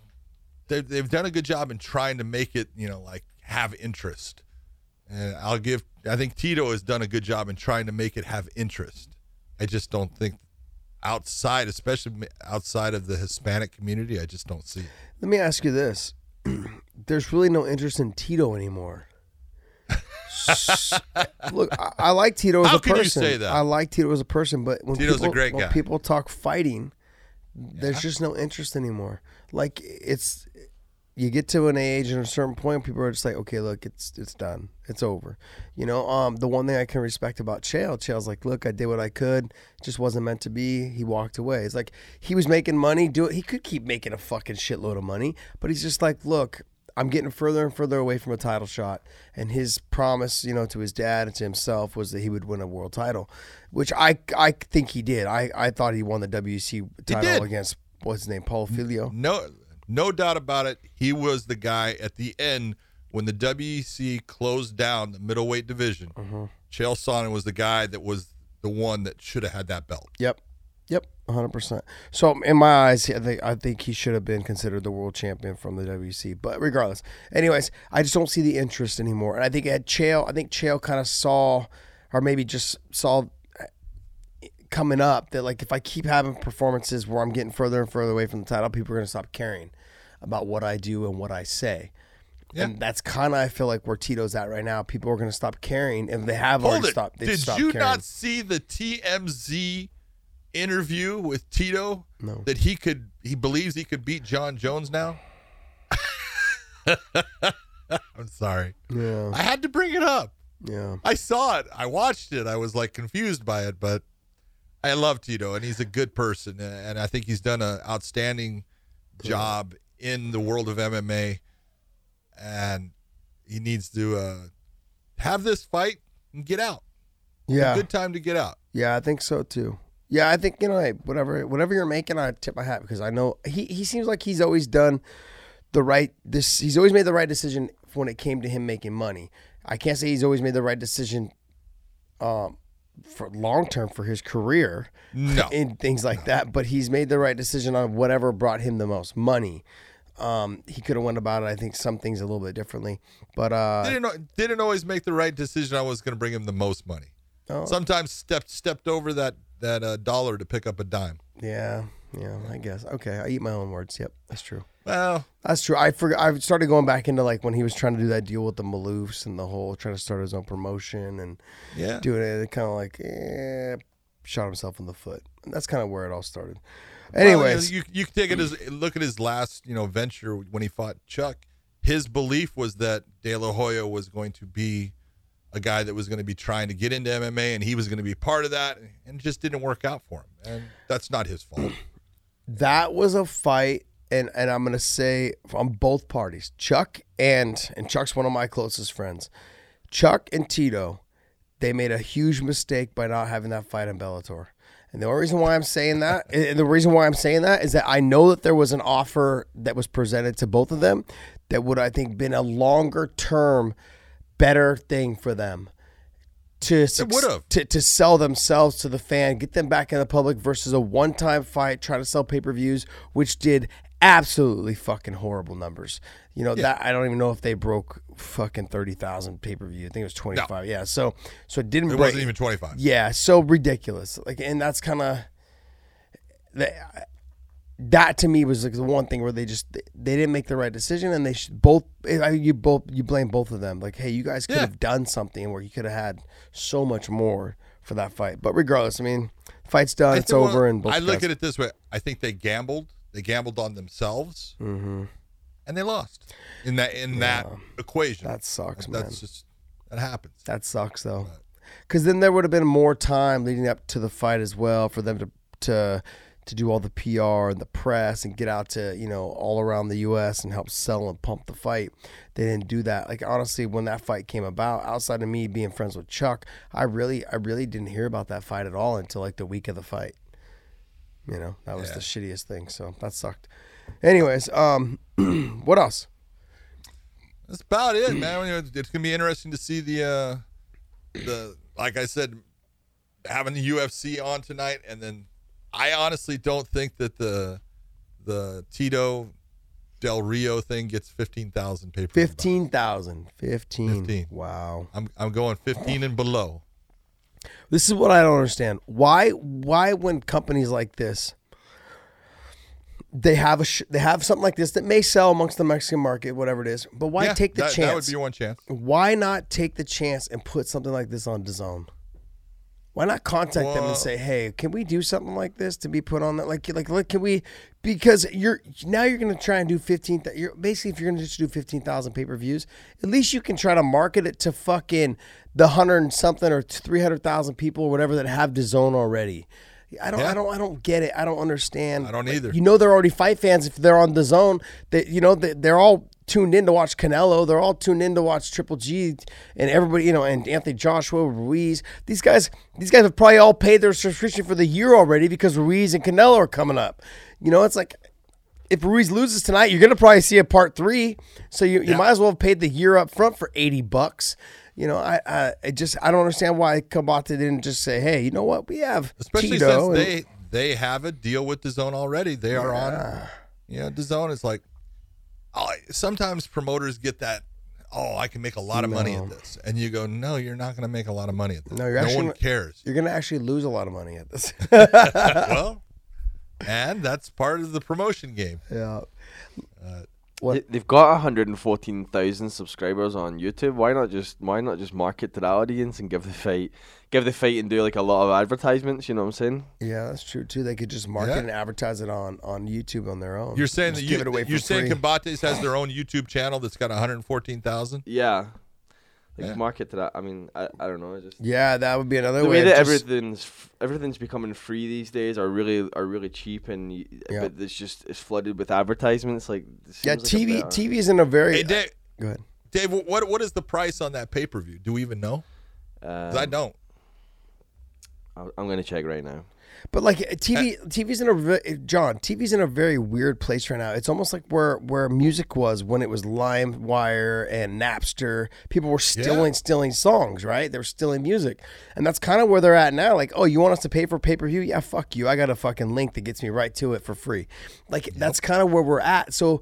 they've, they've done a good job in trying to make it, you know, like have interest. And I'll give, I think Tito has done a good job in trying to make it have interest. I just don't think outside, especially outside of the Hispanic community, I just don't see it. let me ask you this: There's really no interest in Tito anymore. Look, I, I like Tito as How a can you person. say that? I like Tito as a person, but when Tito's a people, great when guy. people talk fighting, there's just no interest anymore. Like it's you get to an age and a certain point, people are just like, okay, look, it's it's done, it's over. You know, um, the one thing I can respect about Chael, Chael's like, look, I did what I could, it just wasn't meant to be. He walked away. It's like he was making money. Do it. He could keep making a fucking shitload of money, but he's just like, look. I'm getting further and further away from a title shot, and his promise, you know, to his dad and to himself was that he would win a world title, which I I think he did. I, I thought he won the WEC title against what's his name, Paulo Filho. No, no doubt about it. He was the guy at the end when the WEC closed down the middleweight division. Mm-hmm. Chael Sonnen was the guy that was the one that should have had that belt. Yep. Yep, 100%. So in my eyes, I think I think he should have been considered the world champion from the WEC. But regardless, anyways, I just don't see the interest anymore. And I think at Chael, I think Chael kind of saw, or maybe just saw coming up that like if I keep having performances where I'm getting further and further away from the title, people are gonna stop caring. about what I do and what I say. Yeah. And that's kind of I feel like where Tito's at right now. People are going to stop caring, and they have Hold already it. stopped. Did stopped you caring. not see the TMZ interview with Tito? No. That he could, he believes he could beat Jon Jones now. I'm sorry. Yeah, I had to bring it up. yeah. I saw it. I watched it. I was like confused by it, but I love Tito, and he's a good person, and I think he's done an outstanding job in the world of MMA. And he needs to uh, have this fight and get out. Yeah, Good time to get out. Yeah, I think so too. Yeah, I think you know, hey, whatever, whatever you're making, I tip my hat because I know he he seems like he's always done the right. This he's always made the right decision when it came to him making money. I can't say he's always made the right decision, um, for long term for his career No. and things like that. But he's made the right decision on whatever brought him the most money. Um, he could have went about it. I think some things a little bit differently, but uh, didn't didn't always make the right decision. I was going to bring him the most money. Oh. Sometimes stepped stepped over that that uh, dollar to pick up a dime. yeah, yeah, I guess. Okay, I eat my own words. Yep, that's true. Well, That's true. I forgot. I started going back into like when he was trying to do that deal with the Maloofs and the whole trying to start his own promotion and yeah. doing it. Kind of like eh, shot himself in the foot. And that's kind of where it all started. Anyways, Well, you you can take it as look at his last you know venture when he fought Chuck. His belief was that De La Hoya was going to be a guy that was going to be trying to get into MMA, and he was going to be part of that, and it just didn't work out for him. And that's not his fault. That was a fight, and and I'm gonna say on both parties, Chuck and and Chuck's one of my closest friends. Chuck and Tito, they made a huge mistake by not having that fight in Bellator. And the only reason why I'm saying that, and the reason why I'm saying that is that I know that there was an offer that was presented to both of them that would, I think, been a longer term, better thing for them to to to sell themselves to the fan, get them back in the public versus a one time fight, try to sell pay per views, which did absolutely fucking horrible numbers. You know that I don't even know if they broke fucking thirty thousand pay per view. I think it was twenty five. Yeah, so so it didn't It break. wasn't even twenty five. Yeah, so ridiculous. Like, and that's kind of that to me was like the one thing where they just they didn't make the right decision, and they should both I- you both you blame both of them. Like, hey, you guys could Yeah. have done something where you could have had so much more for that fight. But regardless, I mean, fight's done, it's think- well, over, and both I look guys- at it this way: I think they gambled. They gambled on themselves, Mm-hmm. and they lost in that in that equation. That sucks, man. That's man. just that happens. That sucks though, because then there would have been more time leading up to the fight as well for them to to to do all the PR and the press and get out to you know all around the U.S. and help sell and pump the fight. They didn't do that. Like honestly, when that fight came about, outside of me being friends with Chuck, I really I really didn't hear about that fight at all until like the week of the fight. You know that was Yeah. the shittiest thing. So that sucked. Anyways, um, what else? That's about it, man. It's gonna be interesting to see the uh the like I said, having the UFC on tonight, and then I honestly don't think that the the Tito Del Rio thing gets fifteen thousand pay per 15,000. 15. 15. Wow. I'm I'm going fifteen and below. This is what I don't understand. Why why when companies like this they have a sh- they have something like this that may sell amongst the Mexican market, whatever it is. But why Yeah, take the that, chance? That would be one chance. why not take the chance and put something like this on DAZN? Why not contact them and say, "Hey, can we do something like this to be put on that? Like, like, like can we? Because you're now you're going to try and do fifteen. You're basically if you're going to just do fifteen thousand pay per views, at least you can try to market it to fucking the hundred and something or three hundred thousand people or whatever that have DAZN already. I don't, Yeah. I don't, I don't get it. I don't understand. I don't either. You know, they're already fight fans if they're on DAZN. That you know, they, they're all tuned in to watch Canelo. They're all tuned in to watch Triple G and everybody. You know, and Anthony Joshua, Ruiz. These guys, these guys have probably all paid their subscription for the year already because Ruiz and Canelo are coming up. You know, it's like if Ruiz loses tonight, you're gonna probably see a part three. So you, you Yeah. might as well have paid the year up front for eighty bucks. You know, I, I, I just I don't understand why Combate didn't just say, hey, you know what, we have Especially Tito since and- they they have a deal with DAZN already. They are on. You know, DAZN is like. Oh, sometimes promoters get that. Oh, I can make a lot of money at this, and you go, no, you're not going to make a lot of money at this. No, you're no actually- one cares. You're gonna actually lose a lot of money at this. well, and that's part of the promotion game. yeah. Uh, What? They- They've got 114,000 subscribers on YouTube. Why not just why not just market to that audience and give the fight give the fight and do like a lot of advertisements, you know what I'm saying? Yeah, that's true too. They could just market Yeah. and advertise it on on YouTube on their own. You're saying Just that give you, it away for you're saying free. Combates has their own YouTube channel that's got 114,000. Yeah. Like Yeah. market to that. I mean, I, I don't know, I just yeah, that would be another the way. way that just- everything's everything's becoming free these days are really are really cheap and y- Yeah. but it's just it's flooded with advertisements like yeah, seems like a TV is in a very. Hey, Dave, Go ahead. Dave, what what is the price on that pay per view? Do we even know? 'Cause I Um, don't. I'm gonna check right now. But like uh, uh, TV, TV's in a John. TV's in a very weird place right now. It's almost like where where music was when it was LimeWire and Napster. People were stealing stealing songs, right? They were stealing music, and that's kind of where they're at now. Like, oh, you want us to pay for pay per view? Yeah, fuck you. I got a fucking link that gets me right to it for free. Like that's kind of where we're at. So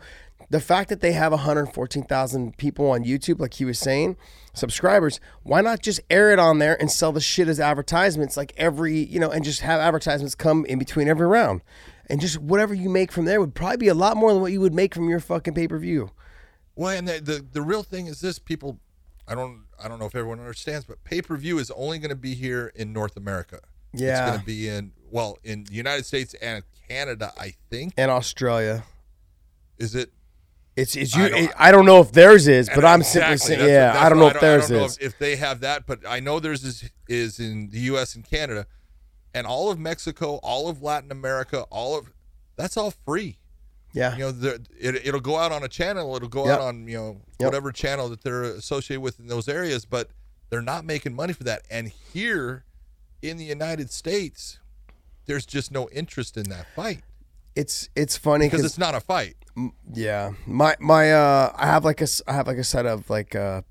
the fact that they have 114,000 people on YouTube, like he was saying, subscribers, why not just air it on there and sell the shit as advertisements like every, you know, and just have advertisements come in between every round. And just whatever you make from there would probably be a lot more than what you would make from your fucking pay per view. Well, and the, the the real thing is this: people, I don't I don't know if everyone understands, but pay per view is only going to be here in North America. it's Yeah. going to be in well in the United States and Canada. I think And Australia. is it. It's, it's I you. don't- it- I don't know if theirs is, but I'm exactly, simply saying, what- yeah, that's I don't know if theirs I don't know is. if, if they have that, but I know theirs is is in the U.S. and Canada, and all of Mexico, all of Latin America, all of that's all free. yeah. You know, the, it, it'll go out on a channel. It'll go Yep. out on you know Yep. whatever channel that they're associated with in those areas, but they're not making money for that. And here in the United States, there's just no interest in that fight It's it's funny because it's not a fight. Yeah, my my uh, I have like a I have like a set of like uh,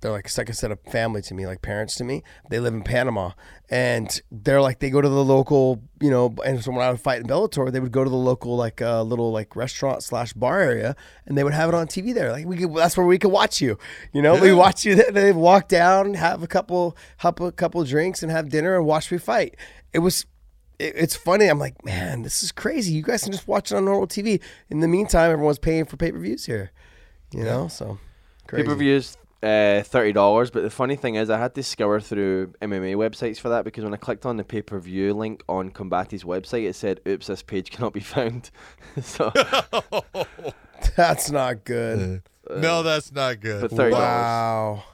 they're like a second set of family to me, like parents to me. They live in Panama, and they're like they go to the local, you know. And so when I would fight in Bellator, they would go to the local like uh, little like restaurant slash bar area, and they would have it on TV there. Like we could, that's where we could watch you. You know, we watch you. They walk down, have a couple, have a couple drinks, and have dinner and watch me fight. It was it, it's funny. I'm like, man, this is crazy. You guys can just watch it on normal TV. In the meantime, everyone's paying for pay per views here. You know, so pay per views. uh, thirty dollars, but the funny thing is, I had to scour through MMA websites for that because when I clicked on the pay per view link on Combate's website, it said, "Oops, this page cannot be found." so, That's not good. no, that's not good. but $30. Wow.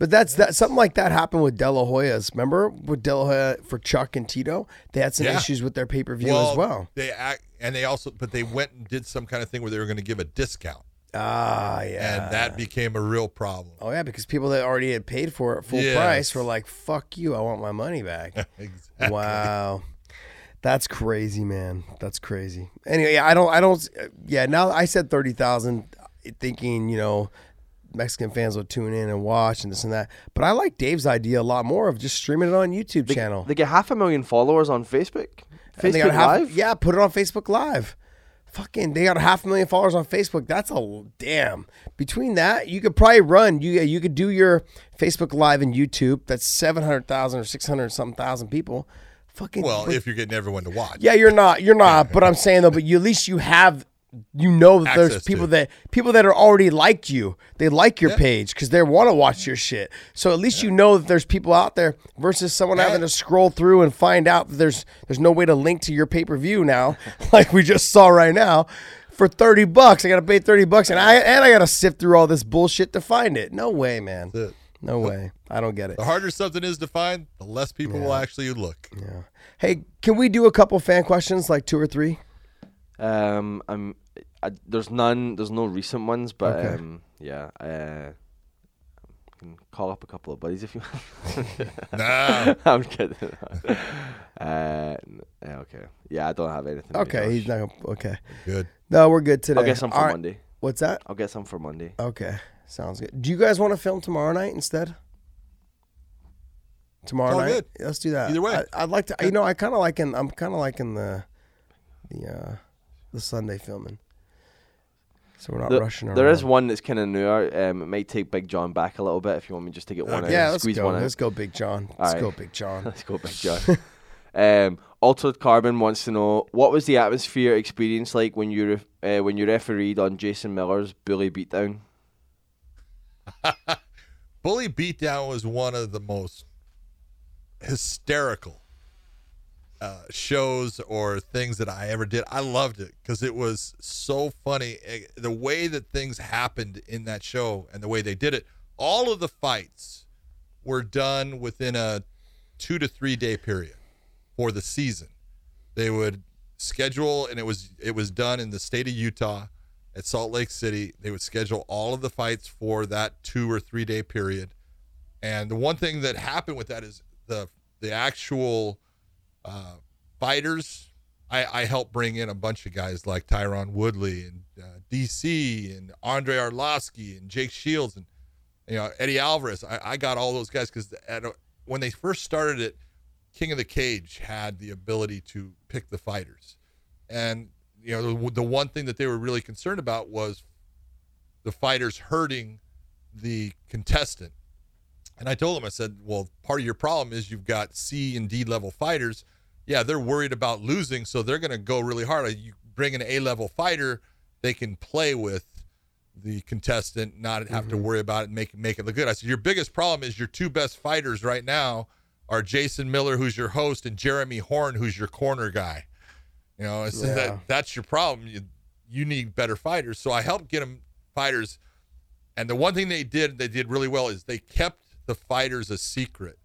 But that's that. Something like that happened with De La Hoya's. Remember with De La Hoya for Chuck and Tito, they had some Yeah. issues with their pay per view as well. They act, and they also, but they went and did some kind of thing where they were going to give a discount, Ah, yeah. and that became a real problem. oh yeah, because people that already had paid for it full Yes. price were like, "Fuck you, I want my money back." exactly. Wow. That's crazy, man. That's crazy. Anyway, I don't, I don't, yeah, now I said 30,000 thinking, you know, Mexican fans will tune in and watch and this and that. But I like Dave's idea a lot more of just streaming it on YouTube they, channel. they get half a million followers on Facebook. And they Facebook got half- Yeah, put it on Facebook Live. Fucking, they got a half a million followers on Facebook. That's a damn. Between that, you could probably run. You you could do your Facebook Live and YouTube. That's seven hundred thousand or six hundred something thousand people. Fucking Well, but- if you're getting everyone to watch, yeah, you're not. You're not. But I'm saying though, but you, at least you have, you know, that there's people to. that people that are already like you. They like your page because they want to watch your shit. So at least you know that there's people out there versus someone Yeah. having to scroll through and find out that there's there's no way to link to your pay per view now, like we just saw right now. For thirty bucks, I gotta pay thirty bucks, and I and I gotta sift through all this bullshit to find it. No way, man. No way. I don't get it. the harder something is to find, the less people will actually look. Yeah. Hey, can we do a couple fan questions, like two or three? Um, I'm. I, there's none. There's no recent ones, but Okay. um, yeah. Uh, I can call up a couple of buddies if you. want. Nah. I'm kidding. uh, okay. Yeah, I don't have anything. Okay, he's not. Okay, Good. no, we're good today. I'll get some for All right. Monday. What's that? I'll get some for Monday. Okay, sounds good. Do you guys want to film tomorrow night instead? Tomorrow All night. good. Let's do that. Either way. I, I'd like to. You know, I kind of like in. I'm kind of liking the, the, uh, the Sunday filming. So we're not The- rushing around. there is one that's kind of newer. Um, it might take Big John back a little bit if you want me just to get one. out Yeah, let's squeeze go. one. Let's go, Big John. Let's All go. Big John. Let's go, Big John. Um, Altered Carbon wants to know what was the atmosphere experience like when you ref- uh, when you refereed on Jason Miller's bully beatdown. Bully Beatdown was one of the most hysterical uh, shows or things that I ever did. I loved it because it was so funny. Eh, The way that things happened in that show and the way they did it, all of the fights were done within a two to three day period for the season. They would schedule, and it was it was done in the state of Utah at Salt Lake City. They would schedule all of the fights for that two or three day period. And the one thing that happened with that is the the actual uh, fighters. I, I helped bring in a bunch of guys like Tyron Woodley and uh, DC and Andre Arlovsky and Jake Shields and you know Eddie Alvarez. I, I got all those guys because when they first started it, King of the Cage had the ability to pick the fighters, and you know the, the one thing that they were really concerned about was the fighters hurting the contestant. And I told them, I said, well, part of your problem is you've got C and D level fighters. Yeah, they're worried about losing, so they're going to go really hard. You bring an A level fighter, they can play with the contestant, not have to mm-hmm. worry about it and make make it look good. I said, your biggest problem is your two best fighters right now are Jason Miller, who's your host, and Jeremy Horn, who's your corner guy. You know, I said Yeah. that that's your problem. You you need better fighters. So I helped get them fighters. And the one thing they did, they did really well, is they kept the fighters a secret.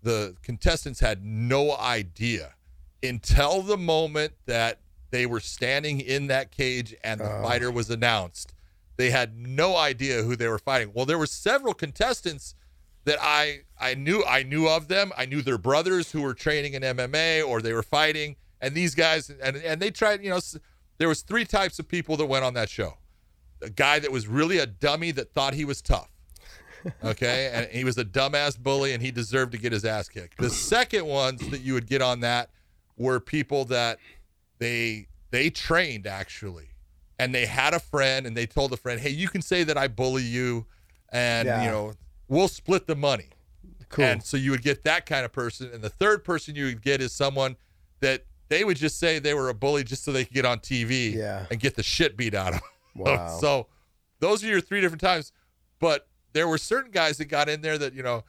The contestants had no idea until the moment that they were standing in that cage and the oh. fighter was announced. They had no idea who they were fighting. Well, there were several contestants that I I knew I knew of them. I knew their brothers who were training in MMA or they were fighting. And these guys and and they tried. You know, there was three types of people that went on that show. A guy that was really a dummy that thought he was tough. Okay, and he was a dumbass bully, and he deserved to get his ass kicked. The second ones that you would get on that were people that they they trained actually, and they had a friend, and they told a friend, "Hey, you can say that I bully you, and Yeah. you know we'll split the money." Cool. And so you would get that kind of person. And the third person you would get is someone that they would just say they were a bully just so they could get on TV Yeah. and get the shit beat out of them. Wow. so those are your three different times. But there were certain guys that got in there that, you know,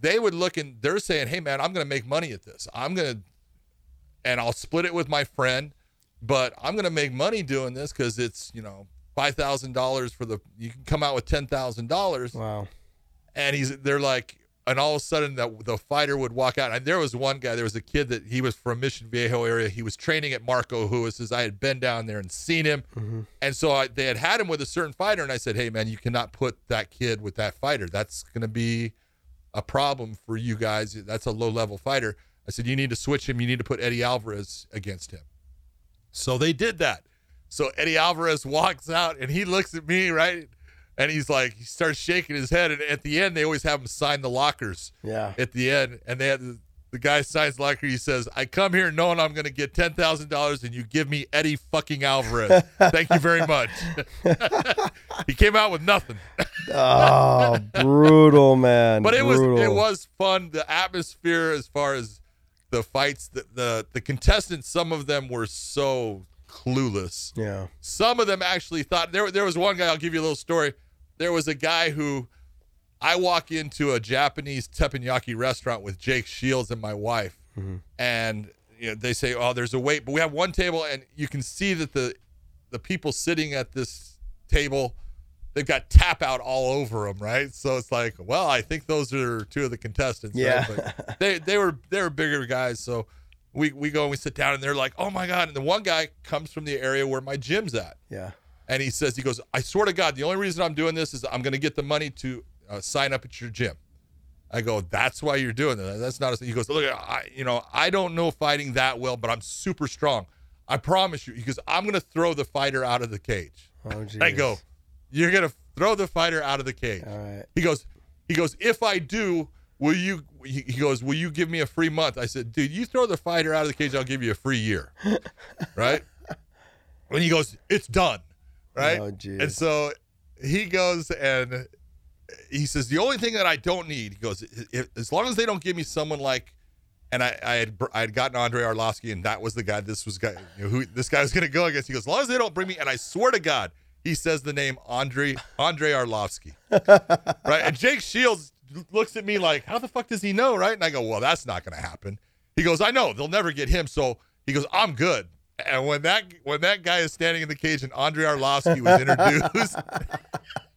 they would look and they're saying, hey, man, I'm going to make money at this. I'm going to, and I'll split it with my friend, but I'm going to make money doing this because it's, you know, $5,000 for the, you can come out with $10,000 wow. and he's they're like and all of a sudden the, the fighter would walk out. And there was one guy there was a kid that he was from mission viejo area. He was training at marco Ruas. i had been down there and seen him. Mm-hmm. And so I, they had had him with a certain fighter and i said hey man you cannot put that kid with that fighter. That's going to be a problem for you guys. That's a low level fighter. I said you need to switch him. You need to put eddie alvarez against him. So they did that. So Eddie Alvarez walks out and he looks at me, right? And he's like, he starts shaking his head. And at the end, they always have him sign the lockers Yeah. at the end. And they had the, guy signs the locker. He says, I come here knowing I'm going to get $10,000 and you give me Eddie fucking Alvarez. Thank you very much. he came out with nothing. Oh, brutal, man. but it was it was fun. The atmosphere, as far as the fights, the, the the contestants, some of them were so clueless. Yeah. Some of them actually thought there. There was one guy. I'll give you a little story. There was a guy who I walk into a Japanese teppanyaki restaurant with Jake Shields and my wife, mm-hmm. and you know, they say, "Oh, there's a wait," but we have one table, and you can see that the the people sitting at this table they've got tap out all over them, right? So it's like, well, I think those are two of the contestants. right? Yeah. But they they were they were bigger guys, so we we go and we sit down, and they're like, oh my god! And the one guy comes from the area where my gym's at, Yeah. and he says, he goes, I swear to God, the only reason I'm doing this is I'm going to get the money to uh, sign up at your gym. I go, that's why you're doing that. That's not. A, he goes, look, I, you know, I don't know fighting that well, but I'm super strong. I promise you. He goes, I'm going to throw the fighter out of the cage. Oh, I go, you're going to throw the fighter out of the cage. All right. He goes, he goes, if I do, will you? He goes, will you give me a free month? I said, dude, you throw the fighter out of the cage, I'll give you a free year, right? And he goes, it's done, right? Oh, and so he goes and he says, the only thing that I don't need, he goes, as long as they don't give me someone like and I, I had I had gotten Andre Arlovski, and that was the guy. This was guy you know, who this guy was going to go against. He goes, as long as they don't bring me, and I swear to God, he says the name Andre Andre Arlovski, right? And Jake Shields looks at me like, how the fuck does he know, right? And I go, well, that's not going to happen. He goes, I know they'll never get him, so he goes, I'm good. And when that when that guy is standing in the cage and Andre Arlovski was introduced,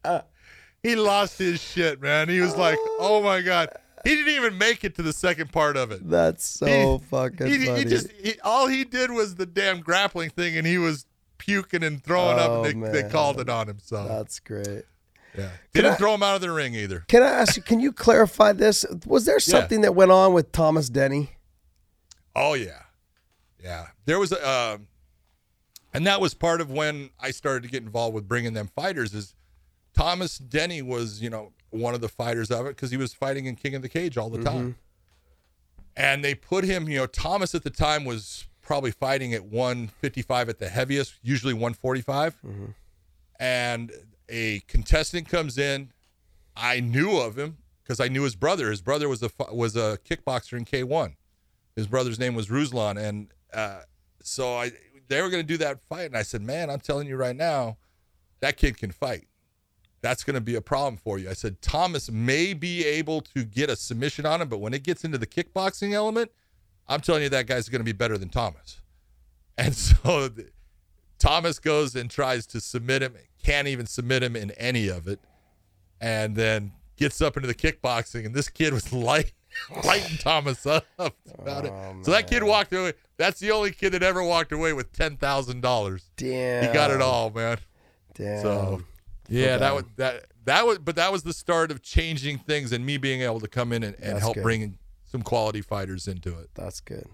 he lost his shit, man. He was like, "Oh my god." He didn't even make it to the second part of it. That's so He- fucking He, funny. he just he, all he did was the damn grappling thing, and he was puking and throwing Oh, up. And they, they oh, called it on him. So That's great. Yeah, didn't I- throw him out of the ring either. Can I ask you? Can you clarify this? Was there something that went on with Thomas Denny? Oh yeah, yeah. There was a, um and that was part of when I started to get involved with bringing them fighters. Is Thomas Denny was you know one of the fighters of it because he was fighting in King of the Cage all the time, and they put him. You know, Thomas at the time was probably fighting at 155 at the heaviest, usually 145, and a contestant comes in. I knew of him because I knew his brother. His brother was a was a kickboxer in K1 his brother's name was Ruslan, and uh, so I they were going to do that fight, and I said, "Man, I'm telling you right now, that kid can fight. That's going to be a problem for you." I said, "Thomas may be able to get a submission on him, but when it gets into the kickboxing element, I'm telling you that guy's going to be better than Thomas." And so th- Thomas goes and tries to submit him, can't even submit him in any of it, and then gets up into the kickboxing, and this kid was light, lighting Thomas up about it. Oh, so that kid walked away. That's the only kid that ever walked away with ten thousand dollars. Damn. He got it all, man. Damn. So yeah, that was that that was, but that was the start of changing things and me being able to come in and, and help good. bring some quality fighters into it. That's good.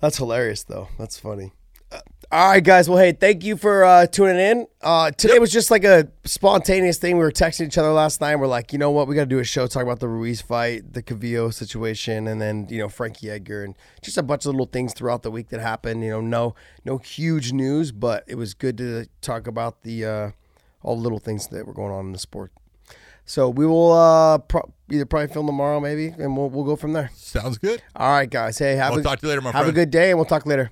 That's hilarious, though. That's funny. All right, guys. Well, hey, thank you for uh, tuning in. Uh, today was just like a spontaneous thing. We were texting each other last night. We're like, you know what? We got to do a show talking about the Ruiz fight, the Calvillo situation, and then you know Frankie Edgar, and just a bunch of little things throughout the week that happened. You know, no, no huge news, but it was good to talk about the uh, all the little things that were going on in the sport. So we will uh, pro- either probably film tomorrow, maybe, and we'll we'll go from there. Sounds good. All right, guys. Hey, have I'll a talk to you later, my have a good day, and we'll talk later.